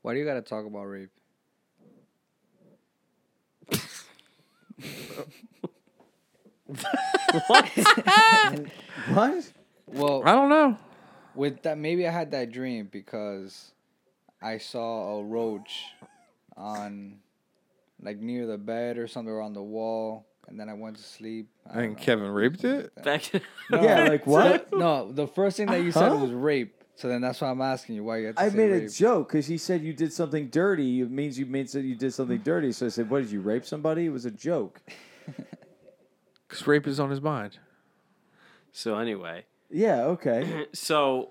why do you gotta talk about rape? What? what? Well, I don't know. with that, maybe I had that dream because I saw a roach on, like near the bed or something, or on the wall, and then I went to sleep. I don't And know. Kevin raped it. Back Yeah, like what? No, the first thing that you said Huh? was rape. So then that's why I'm asking you why you had to I say made rape. a joke because he said you did something dirty. It means you made that you did something dirty. So I said, "What did you rape somebody?" It was a joke. Because rape is on his mind. So anyway, Yeah. Okay. so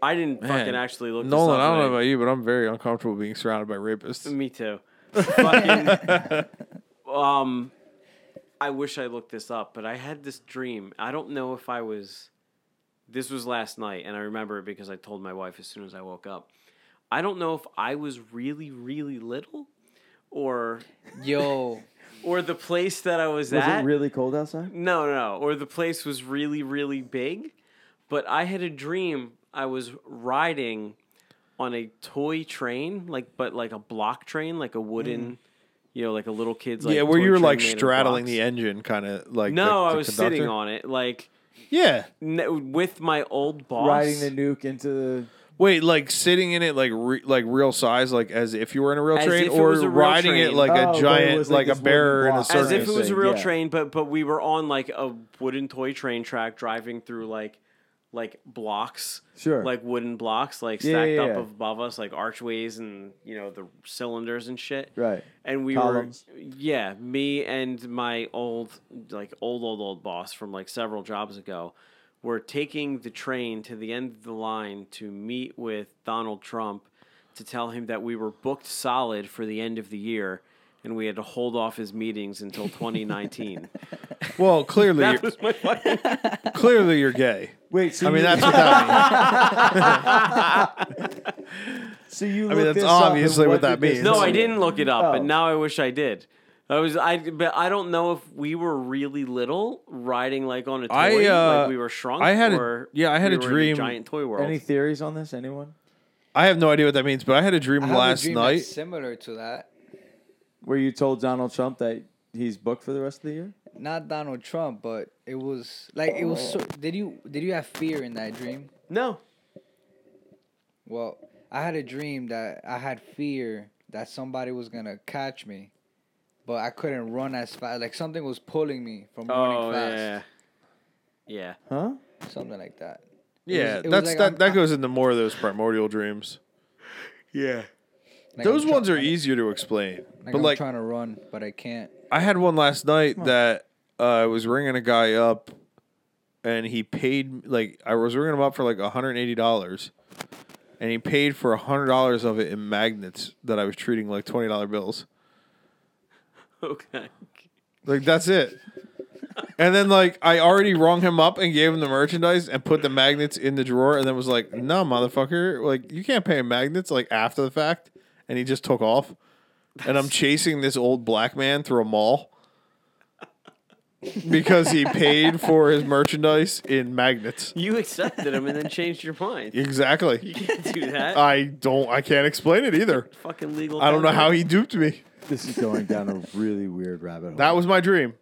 I didn't Man. fucking actually look. Nolan, this up I don't know about you, but I'm very uncomfortable being surrounded by rapists. Me too. Fucking, um, I wish I looked this up, but I had this dream. I don't know if I was. This was last night, and I remember it because I told my wife as soon as I woke up. I don't know if I was really, really little, or Yo, or the place that I was, Was at. it really cold outside? No, no, no. Or the place was really, really big. But I had a dream I was riding on a toy train, like but like a block train, like a wooden, mm. you know, like a little kid's like yeah, where you were like straddling the engine, kind of like. No, the- I was conductor. sitting on it, like Yeah. n- with my old boss. Riding the nuke into the. Wait, like sitting in it, like re- like real size, like as if you were in a real As train, or real riding it like Oh, a giant, was like, like a this bear in a block. circus. as if it was a real yeah. train, but but we were on like a wooden toy train track driving through like like blocks, Sure. like wooden blocks, like Yeah, stacked yeah, up above us, like archways and you know the cylinders and shit. Right. And we Columns. were, yeah, me and my old, like old old old boss from like several jobs ago, were taking the train to the end of the line to meet with Donald Trump to tell him that we were booked solid for the end of the year. And we had to hold off his meetings until 2019. Well, clearly, that you're, was my fucking. clearly you're gay. Wait. So I mean, that's what that means. so you. I mean, that's this up, and obviously what that means. No, I didn't look it up, Oh. but now I wish I did. I was I, but I don't know if we were really little riding like on a toy, I, uh, like we were shrunk. I had a- or yeah, I had we a were in dream- giant toy world. Any theories on this? Anyone? I have no idea what that means, but I had a dream I last a dream night. that's similar to that. Where you told Donald Trump that he's booked for the rest of the year? Not Donald Trump, but it was like it was. So, did you did you have fear in that dream? no, Well, I had a dream that I had fear that somebody was gonna catch me, but I couldn't run as fast. Like something was pulling me from oh, running oh fast. yeah, yeah. Huh? Something like that. It Yeah, was- it was that's like that. I'm- that goes into more of those primordial dreams. Yeah. Like those I'm try- ones are easier to explain, Like but I'm like trying to run, but I can't. I had one last night that uh, I was ringing a guy up, and he paid like I was ringing him up for like hundred and eighty dollars, and he paid for hundred dollars of it in magnets that I was treating like twenty dollar bills. Okay. Like that's it. And then like I already rung him up and gave him the merchandise and put the magnets in the drawer and then was like, "No, motherfucker! Like you can't pay magnets like after the fact." And he just took off. And I'm chasing this old black man through a mall because he paid for his merchandise in magnets. You accepted him and then changed your mind. Exactly. You can't do that. I don't. I can't explain it either. Fucking legal. I don't know how he duped me. This is going down a really weird rabbit hole. That was my dream.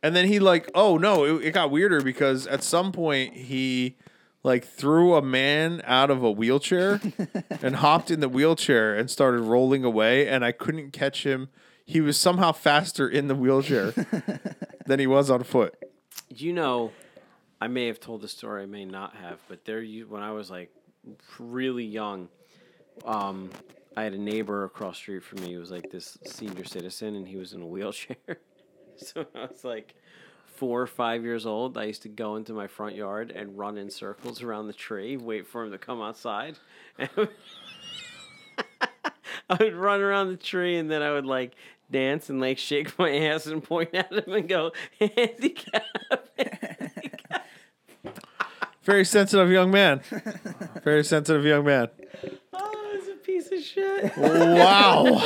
And then he like, oh no, it, it got weirder because at some point he like threw a man out of a wheelchair and hopped in the wheelchair and started rolling away and I couldn't catch him. He was somehow faster in the wheelchair than he was on foot. You know, I may have told the story, I may not have, but there you when I was like really young, um, I had a neighbor across the street from me who was like this senior citizen and he was in a wheelchair. so I was like four or five years old, I used to go into my front yard and run in circles around the tree, wait for him to come outside. I would run around the tree and then I would like dance and like shake my ass and point at him and go handicap. handicap." Very sensitive young man. Very sensitive young man. oh, it's a piece of shit. Wow.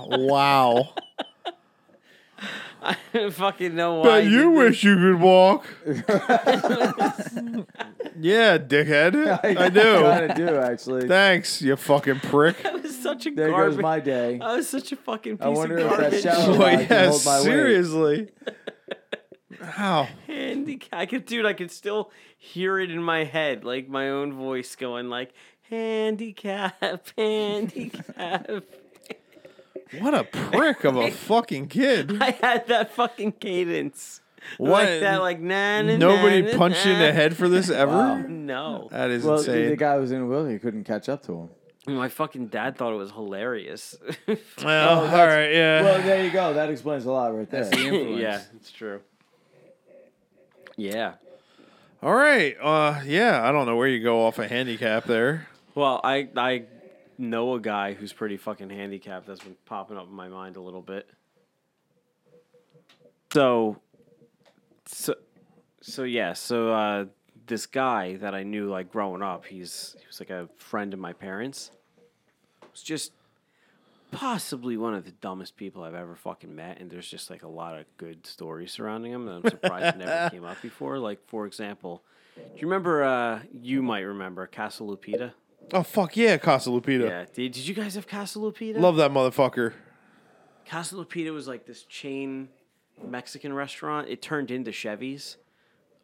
wow. I don't fucking know why. Bet he you did wish you could walk. yeah, dickhead. I do. kind of do actually. Thanks, you fucking prick. That was such a There garbage. goes my day. I was such a fucking piece I wonder of if that garbage. shower- oh, Well, I can yeah, hold my weight. seriously. How? Handicap. I could, dude. I could still hear it in my head, like my own voice going, like handicap, handicap. What a prick of a fucking kid. I had that fucking cadence, What? like that, like na na. Nobody na, na, punched you in the head for this ever? Wow. No, That is Well, the, insane. the guy was in a wheelchair couldn't catch up to him. my fucking dad thought it was hilarious. well, Oh, all that's- right, yeah. Well, there you go. That explains a lot right there. That's the influence. yeah, it's true. Yeah. all right. Uh, yeah, I don't know where you go off a handicap there. Well, I I know a guy who's pretty fucking handicapped that's been popping up in my mind a little bit. So so so yeah, so uh this guy that I knew like growing up, he's he was like a friend of my parents. Was just possibly one of the dumbest people I've ever fucking met, and there's just like a lot of good stories surrounding him, and I'm surprised it never came up before. Like for example, do you remember? uh You might remember Casa Lupita. Oh, fuck yeah, Casa Lupita. Yeah. Did, did you guys have Casa Lupita? Love that motherfucker. Casa Lupita was like this chain Mexican restaurant. It turned into Chevy's.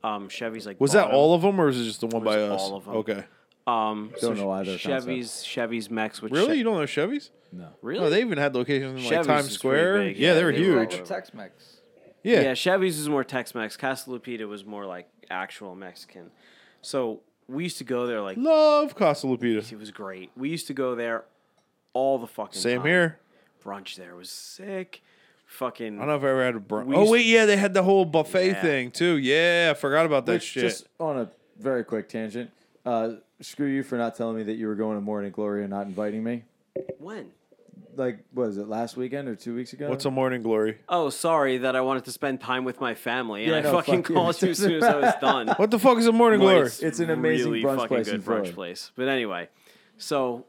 Um, Chevy's like Was bought that 'em. all of them, or is it just the one It was by us? all of 'em. Okay. Um, Don't know either concept. Chevy's Chevy's Mex. Which Really? Che- You don't know Chevys? No. really? Oh, they even had locations in like Chevy's Times is Square. pretty big, Yeah, yeah, they were they were huge. all Tex-Mex. Yeah. Yeah, Chevy's was more Tex-Mex. Casa Lupita was more like actual Mexican. So we used to go there like Love Casa Lupita. it was great. We used to go there all the fucking Same time. here. Brunch there was sick. Fucking I don't know if I ever had a brunch. We Oh used- wait, yeah, they had the whole buffet Yeah. thing too. Yeah, I forgot about that Which, shit. just on a very quick tangent, uh, screw you for not telling me that you were going to Morning Glory and not inviting me. when? Like, what was it, last weekend or two weeks ago? What's a morning glory? Oh, sorry that I wanted to spend time with my family, and Yeah, I no, fucking fuck you. called you as soon as I was done. What the fuck is a morning glory? It's an amazing really brunch fucking place good in brunch Florida. place. But anyway, so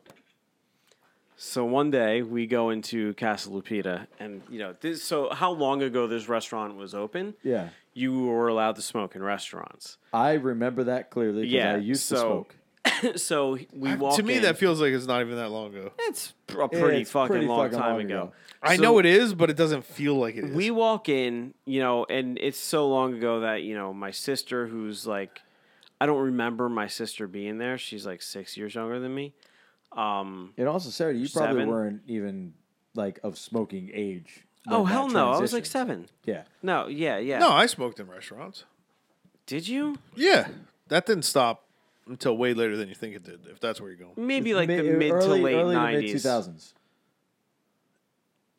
so one day we go into Casa Lupita, and you know this. So how long ago this restaurant was open? Yeah. You were allowed to smoke in restaurants. I remember that clearly because Yeah, I used to so- smoke. so we walk. to me, in. that feels like it's not even that long ago. it's a pretty It's fucking pretty long fucking time long ago. ago. I So- know it is, but it doesn't feel like it is. we walk in, you know, and it's so long ago that you know my sister, who's like, I don't remember my sister being there. She's like six years younger than me. Um, And also, Sarah, you probably Seven. weren't even like of smoking age. oh hell no, I was like seven. Yeah. No, yeah, yeah. no, I smoked in restaurants. did you? Yeah, that didn't stop until way later than you think it did. If that's where you're going. Maybe like Mi- the mid early, to late early nineties. 2000s.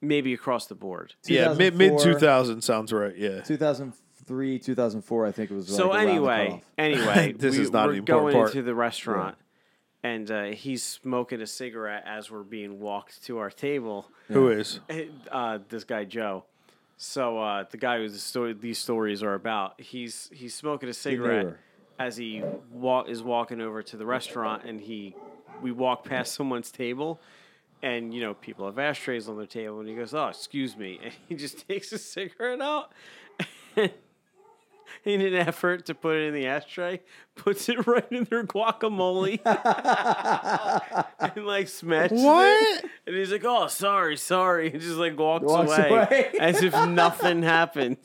Maybe across the board. Yeah, mid mid two thousand sounds right. Yeah. 2003, 2004, I think it was. so like around the anyway, anyway, This we, is not we're going part. into the restaurant, and uh, he's smoking a cigarette as we're being walked to our table. Who is? uh, this guy Joe. So uh, the guy who the story, these stories are about, he's he's smoking a cigarette neighbor. As he walk is walking over to the restaurant, and he we walk past someone's table, and you know people have ashtrays on their table, and he goes, "Oh, excuse me," and he just takes a cigarette out. In an effort to put it in the ashtray, puts it right in their guacamole and like smashes it. And he's like, "Oh, sorry, sorry," and just like walks, Walks away, away. as if nothing happened.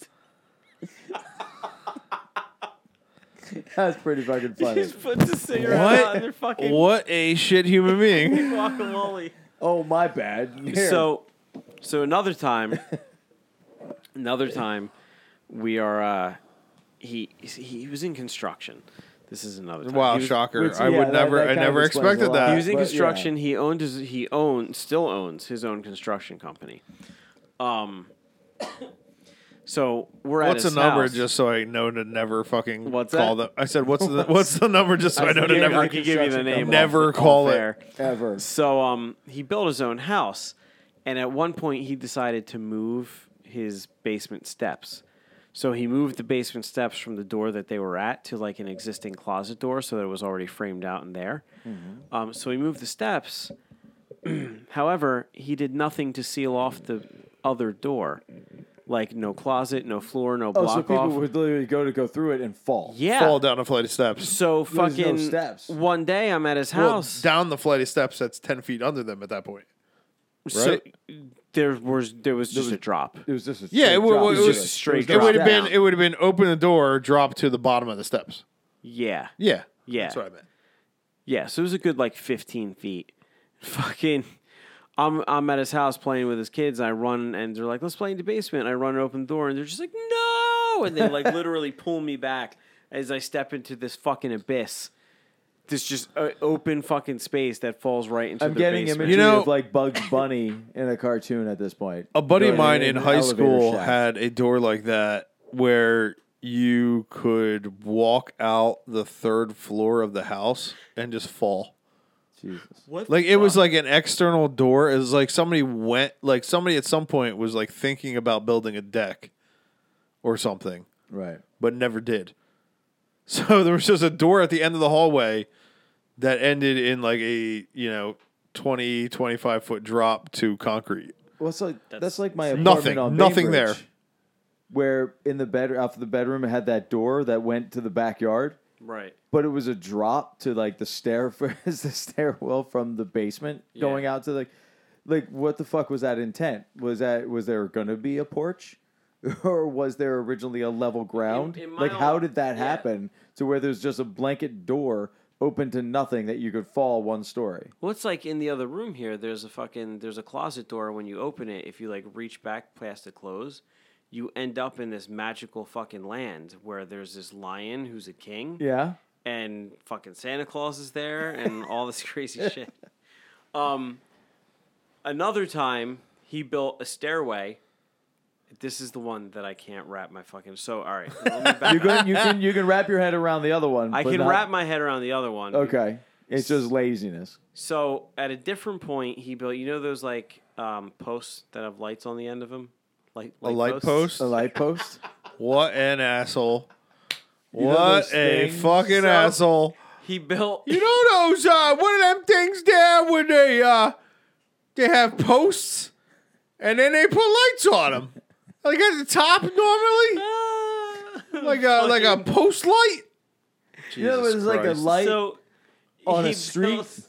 That's pretty fucking He funny. just puts a cigarette out in What? their fucking What a shit human being. guacamole. oh, my bad. Here. So, so another time, another time, we are. uh He he was in construction. This is another time. Wow, He was- shocker! Which, I yeah, would that- never, that I kind of never explains a expected lot. that. He was in But, yeah. construction. He owned his. He owned still owns his own construction company. Um. So we're at the house. What's the number, house. just so I know to never fucking What's call that? them? I said, what's the what's the number, just so I, I know to never. I could give you the name. Never off- call it. air. Ever. So um, he built his own house, and at one point he decided to move his basement steps. So he moved the basement steps from the door that they were at to like an existing closet door, so that it was already framed out in there. Um, so he moved the steps. However, he did nothing to seal off the other door. Like no closet, no floor, no oh, block Oh, block so people off. would literally go to go through it and fall. yeah. Fall down a flight of steps. So There's no fucking steps. one day I'm at his Well, house. down the flight of steps that's ten feet under them at that point. so right? there was there was just was- a drop. It was just a Yeah, straight it wa- drop. it It was was just like- straight there It would have been it would have been open the door, drop to the bottom of the steps. Yeah. Yeah. Yeah. That's what I meant. Yeah, so it was a good like 15 feet. Fucking, I'm I'm at his house playing with his kids. I run and they're like, "Let's play in the basement." I run and open door and they're just like, "No!" And they like literally pull me back as I step into this fucking abyss. This just uh, open fucking space that falls right into I'm the getting basement. imagery You know- of like Bugs Bunny in a cartoon at this point. A buddy of Going mine in in an high elevator school shaft. had a door like that where you could walk out the third floor of the house and just fall. Jesus. What Like the it was like an external door. It was like somebody went like somebody at some point was like thinking about building a deck or something, Right. but never did. So there was just a door at the end of the hallway that ended in like a, you know, 20, 25 foot drop to concrete. Well, it's like that's, That's like my apartment Nothing. on Nothing there. Where in the bed off the bedroom it had that door that went to the backyard, right. but it was a drop to like the stair for the stairwell from the basement Yeah. going out to like like what the fuck was that intent? Was that was there going to be a porch? Or was there originally a level ground? in my like, how did that yeah. happen to where there's just a blanket door open to nothing that you could fall one story? Well, it's like in the other room here. There's a fucking there's a closet door. When you open it, if you like reach back past the close, you end up in this magical fucking land where there's this lion who's a king, Yeah. and fucking Santa Claus is there, and all this crazy shit. Um, another time he built a stairway. This is the one that I can't wrap my fucking. So all right, let me back You can you can you can wrap your head around the other one. I can not- wrap my head around the other one. Okay. It's just laziness. So at a different point, he built. You know those like um, posts that have lights on the end of them, like A light post? A light post. What an asshole. know what those a things? fucking So- asshole. He built. You know those uh one of them things there where they uh they have posts and then they put lights on them. Like at the top normally? Like a like a post light? You know, Jesus was like a Christ. light so on he a street. built-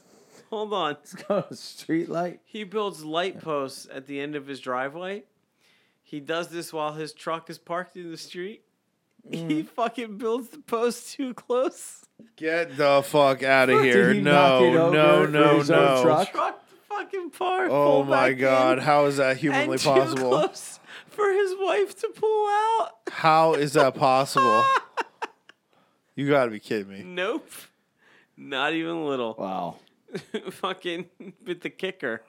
hold on. a street light. He builds light posts at the end of his driveway. He does this while his truck is parked in the street. Mm. He fucking builds the post too close. Get the fuck out of here. he No, no, no, no. truck? Truck fucking parked. Oh my god, in, how is that humanly and too possible? close for his wife to pull out. How is that possible? you gotta be kidding me. Nope. Not even a little. Wow. fucking with the kicker.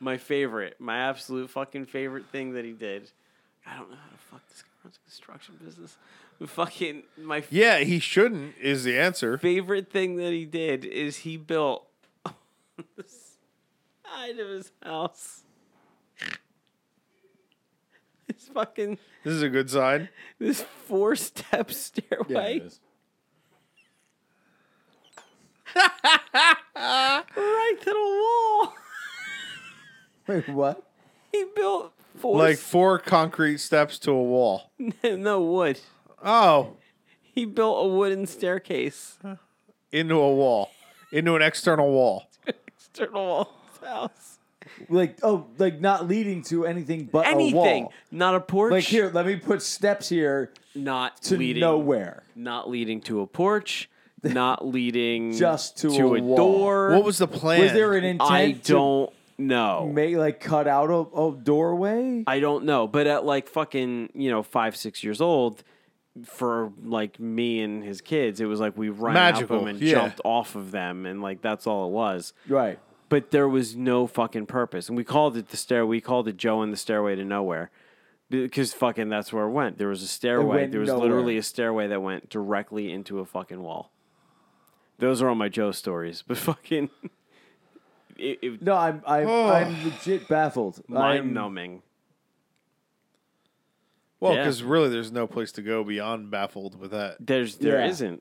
My favorite, my absolute fucking favorite thing that he did. I don't know how to fuck this guy runs a construction business. Fucking my Yeah, he shouldn't is the answer. favorite thing that he did is he built on the side of his house. This fucking This is a good sign. this four step stairway right to the wall. Wait, what? He built four Like four concrete steps to a wall. no wood. Oh, He built a wooden staircase into a wall, into an external wall. external wall of his house. Like oh, like not leading to anything but a Anything, wall. not a porch. Like here, let me put steps here not to leading nowhere. Not leading to a porch. Not leading Just to to a a, wall. door. What was the plan? Was there an intent I don't know. make like cut out a, a doorway? I don't know, but at like fucking you know five six years old, for like me and his kids, it was like we ran up them and yeah. jumped off of them, and like that's all it was. right. But there was no fucking purpose, and we called it the stair. We called it Joe and the Stairway to Nowhere, because fucking that's where it went. There was a stairway. There was nowhere. literally a stairway that went directly into a fucking wall. Those are all my Joe stories, but fucking. It, it, No, I'm I'm Oh. I'm legit baffled. mind I'm- numbing. well, Yeah. because really, there's no place to go beyond baffled with that. There's there Yeah. not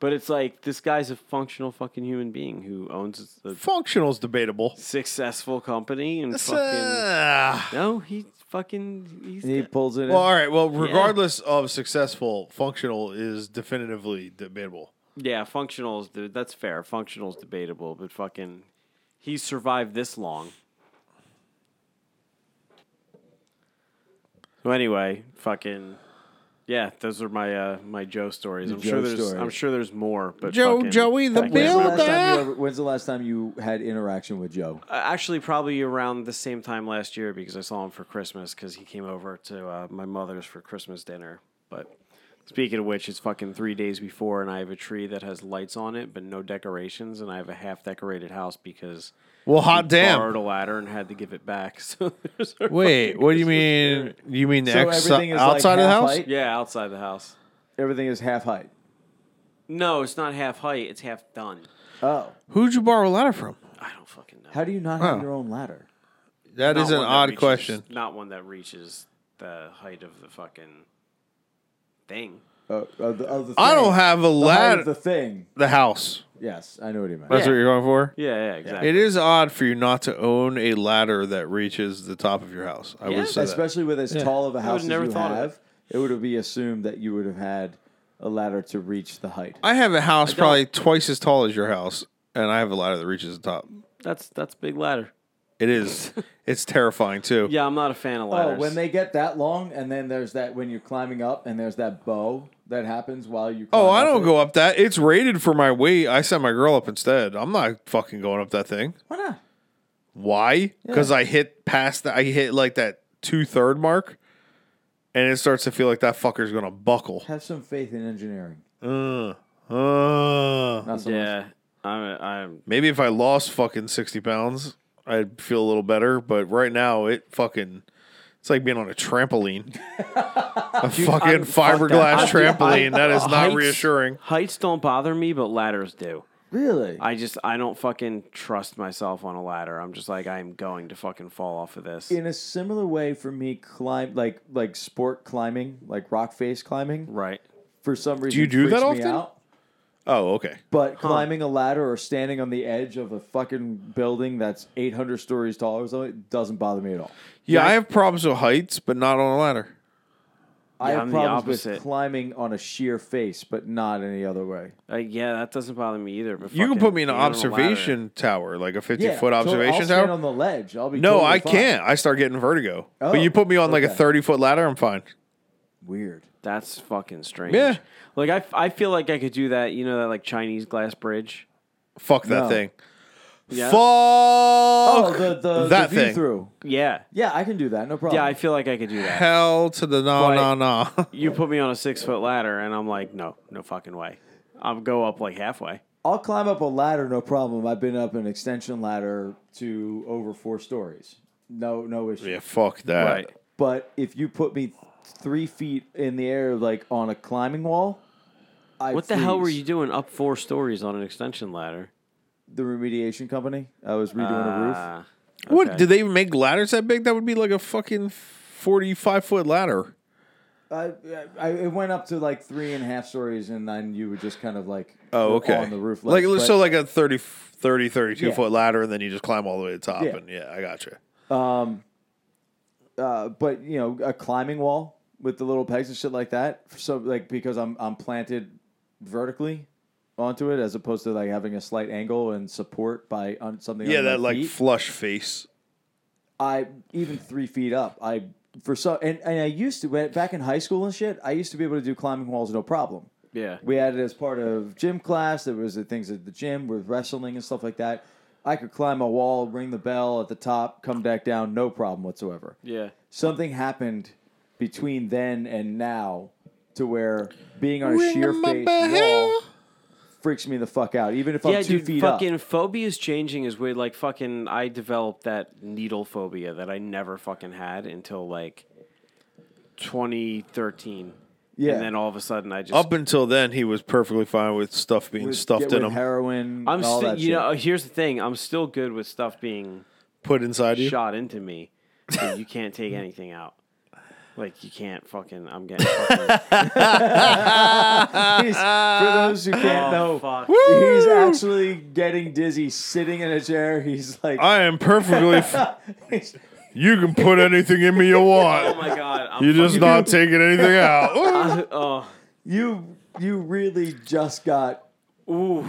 But it's like this guy's a functional fucking human being who owns a Functional's debatable. successful company and It's, fucking. uh, No, he fucking. He's And he pulls it in. well, all right. Well, regardless of successful, functional is definitively debatable. yeah, functional is that's fair. Functional is debatable, but fucking, he's survived this long. So anyway, fucking, yeah, those are my uh, my Joe stories. Your I'm Joe sure there's stories. I'm sure there's more, but Joe- fucking- Joey the I When's the, Builder. last time you when's the last time you had interaction with Joe? Uh, Actually, probably around the same time last year because I saw him for Christmas because he came over to uh, my mother's for Christmas dinner. But speaking of which, it's fucking three days before, and I have a tree that has lights on it but no decorations, and I have a half decorated house because Well, hot he damn. borrowed a ladder and had to give it back. So there's a Wait, fucking what do you Christmas mean? spirit. You mean the So ex- everything is, like, outside of the half house? height? Yeah, outside the house. Everything is half height. No, it's not half height. It's half done. Oh, Who'd you borrow a ladder from? I don't fucking know. how do you not have Huh. your own ladder? That Not is an one odd reaches- question. Not one that reaches the height of the fucking thing. Uh, of the, of the I thing. don't have a The height ladder. of the thing. the house. Yes, I know what you meant. That's Yeah. what you're going for. Yeah, yeah, exactly. It is odd for you not to own a ladder that reaches the top of your house. I Yeah. would say that. Especially with as Yeah. tall of a house would've as never you thought of it. have, it would be assumed that you would have had a ladder to reach the height. I have a house probably twice as tall as your house, and I have a ladder that reaches the top. That's that's a big ladder. It is. it's terrifying too. Yeah, I'm not a fan of ladders. Oh, when they get that long, and then there's that when you're climbing up, and there's that bow that happens while you. Climb Oh, I don't it. go up that. It's rated for my weight. I send my girl up instead. I'm not fucking going up that thing. Why not? Why? Because I hit past that. I hit like that two third mark, and it starts to feel like that fucker's gonna buckle. Have some faith in engineering. Uh, uh. Not so much. yeah, I'm I'm Maybe if I lost fucking sixty pounds, I'd feel a little better. But right now, it fucking. It's like being on a trampoline. a fucking I'm- fuck fiberglass that. trampoline. that is not Heights- reassuring. Heights don't bother me, but ladders do. Really? I just I don't fucking trust myself on a ladder. I'm just like I'm going to fucking fall off of this. in a similar way for me, climb like like sport climbing, like rock face climbing. Right. For some reason, you do that freaks me often? out. Oh, okay. But climbing a ladder or standing on the edge of a fucking building that's 800 stories tall or something doesn't bother me at all. Yeah, Yeah, I I- have problems with heights, but not on a ladder. I have I'm the problems with climbing on a sheer face, but not any other way. Uh, yeah, that doesn't bother me either. But You can put me in an being on a ladder- observation tower, like a fifty Yeah, foot so observation I'll stand tower. on the ledge. I'll be no, totally I fine. can't. I start getting vertigo. but Oh, you put me on like a thirty foot ladder, I'm fine. Weird. That's fucking strange. Yeah. Like I, I feel like I could do that. You know that like Chinese glass bridge. Fuck that No. thing. Yeah. Fuck Oh, the the, that the view thing. through. Yeah. Yeah, I can do that. No problem. Yeah, I feel like I could do that. Hell to the no But- no no. You put me on a six foot ladder, and I'm like, no, no fucking way. I'll go up like halfway. I'll climb up a ladder, no problem. I've been up an extension ladder to over four stories. No, no issue. yeah, fuck that. Right. But if you put me three feet in the air, like on a climbing wall, I What the hell were freeze. you doing up four stories on an extension ladder? The remediation company. I was redoing a roof. Ah, What okay. did they even make ladders that big? That would be like a fucking forty five foot ladder. I, I it went up to like three and a half stories, and then you would just kind of like Oh, okay. on the roof. like ledge. so, like a 30, 30 32 Yeah. foot ladder, and then you just climb all the way to the top. Yeah. And yeah, I got you. Uh, but you know, a climbing wall with the little pegs and shit like that. So like because I'm I'm planted vertically onto it as opposed to like having a slight angle and support by on something. Yeah, under that like feet. flush face. I even three feet up. I for so and, and I used to when- back in high school and shit. I used to be able to do climbing walls no problem. Yeah. We had it as part of gym class. There was the things at the gym with wrestling and stuff like that. I could climb a wall, ring the bell at the top, come back down, no problem whatsoever. Yeah. Something happened between then and now to where being on a Ring sheer face wall freaks me the fuck out. Even if I'm yeah, two dude, feet fucking up. phobia is changing is weird. Like fucking, I developed that needle phobia that I never fucking had until like 2013. Yeah. And then all of a sudden, I just Up until then, he was perfectly fine with stuff being With- stuffed with in him, heroin. I'm all still, that you shit. know, here's the thing. I'm still good with stuff being put inside you. shot into me. but you can't take anything out. Like you can't fucking. I'm getting. Fucking, He's, for those who can't oh, know, fuck. he's actually getting dizzy sitting in a chair. He's like, I am perfectly. F- he's- you can put anything in me you want. Oh my god. I'm You're just fucking- not taking anything out. oh. you you really just got Ooh.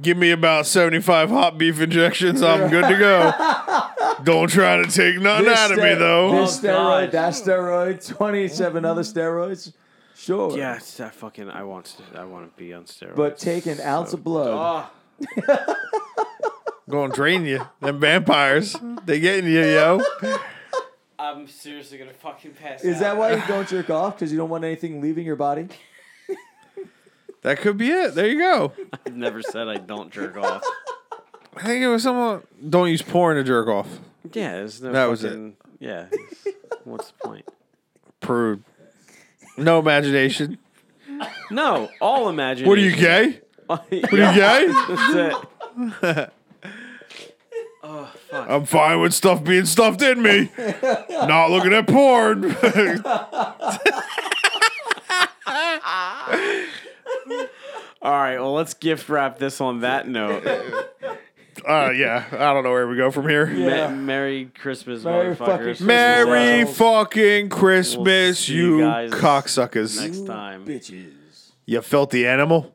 Give me about 75 hot beef injections. I'm good to go. Don't try to take nothing this out of me, ster- though. This Oh, steroid, God. that steroid, twenty seven other steroids. Sure. Yeah, it's that fucking. I want. To, I want to be on steroids. But take an ounce of blood. Oh. Gonna drain you. Them vampires. They getting you, yo. I'm seriously gonna fucking pass. Is out. that why you don't jerk off? Because you don't want anything leaving your body? That could be it. There you go. I've never said I don't jerk off. I think it was someone. Don't use porn to jerk off. Yeah, there's no. That was fucking, Yeah. What's the point? Prude. No imagination. No, all imagination. What are you gay? What What are you gay? That's it. fuck. I'm fine with stuff being stuffed in me. Not looking at porn. All right, well, let's gift wrap this on that note. uh, yeah, I don't know where we go from here. Yeah. Ma- Merry Christmas, Merry motherfuckers. fucking Christmas. Merry assholes. fucking Christmas, We'll see you you guys cocksuckers. next time. Bitches. You filthy animal.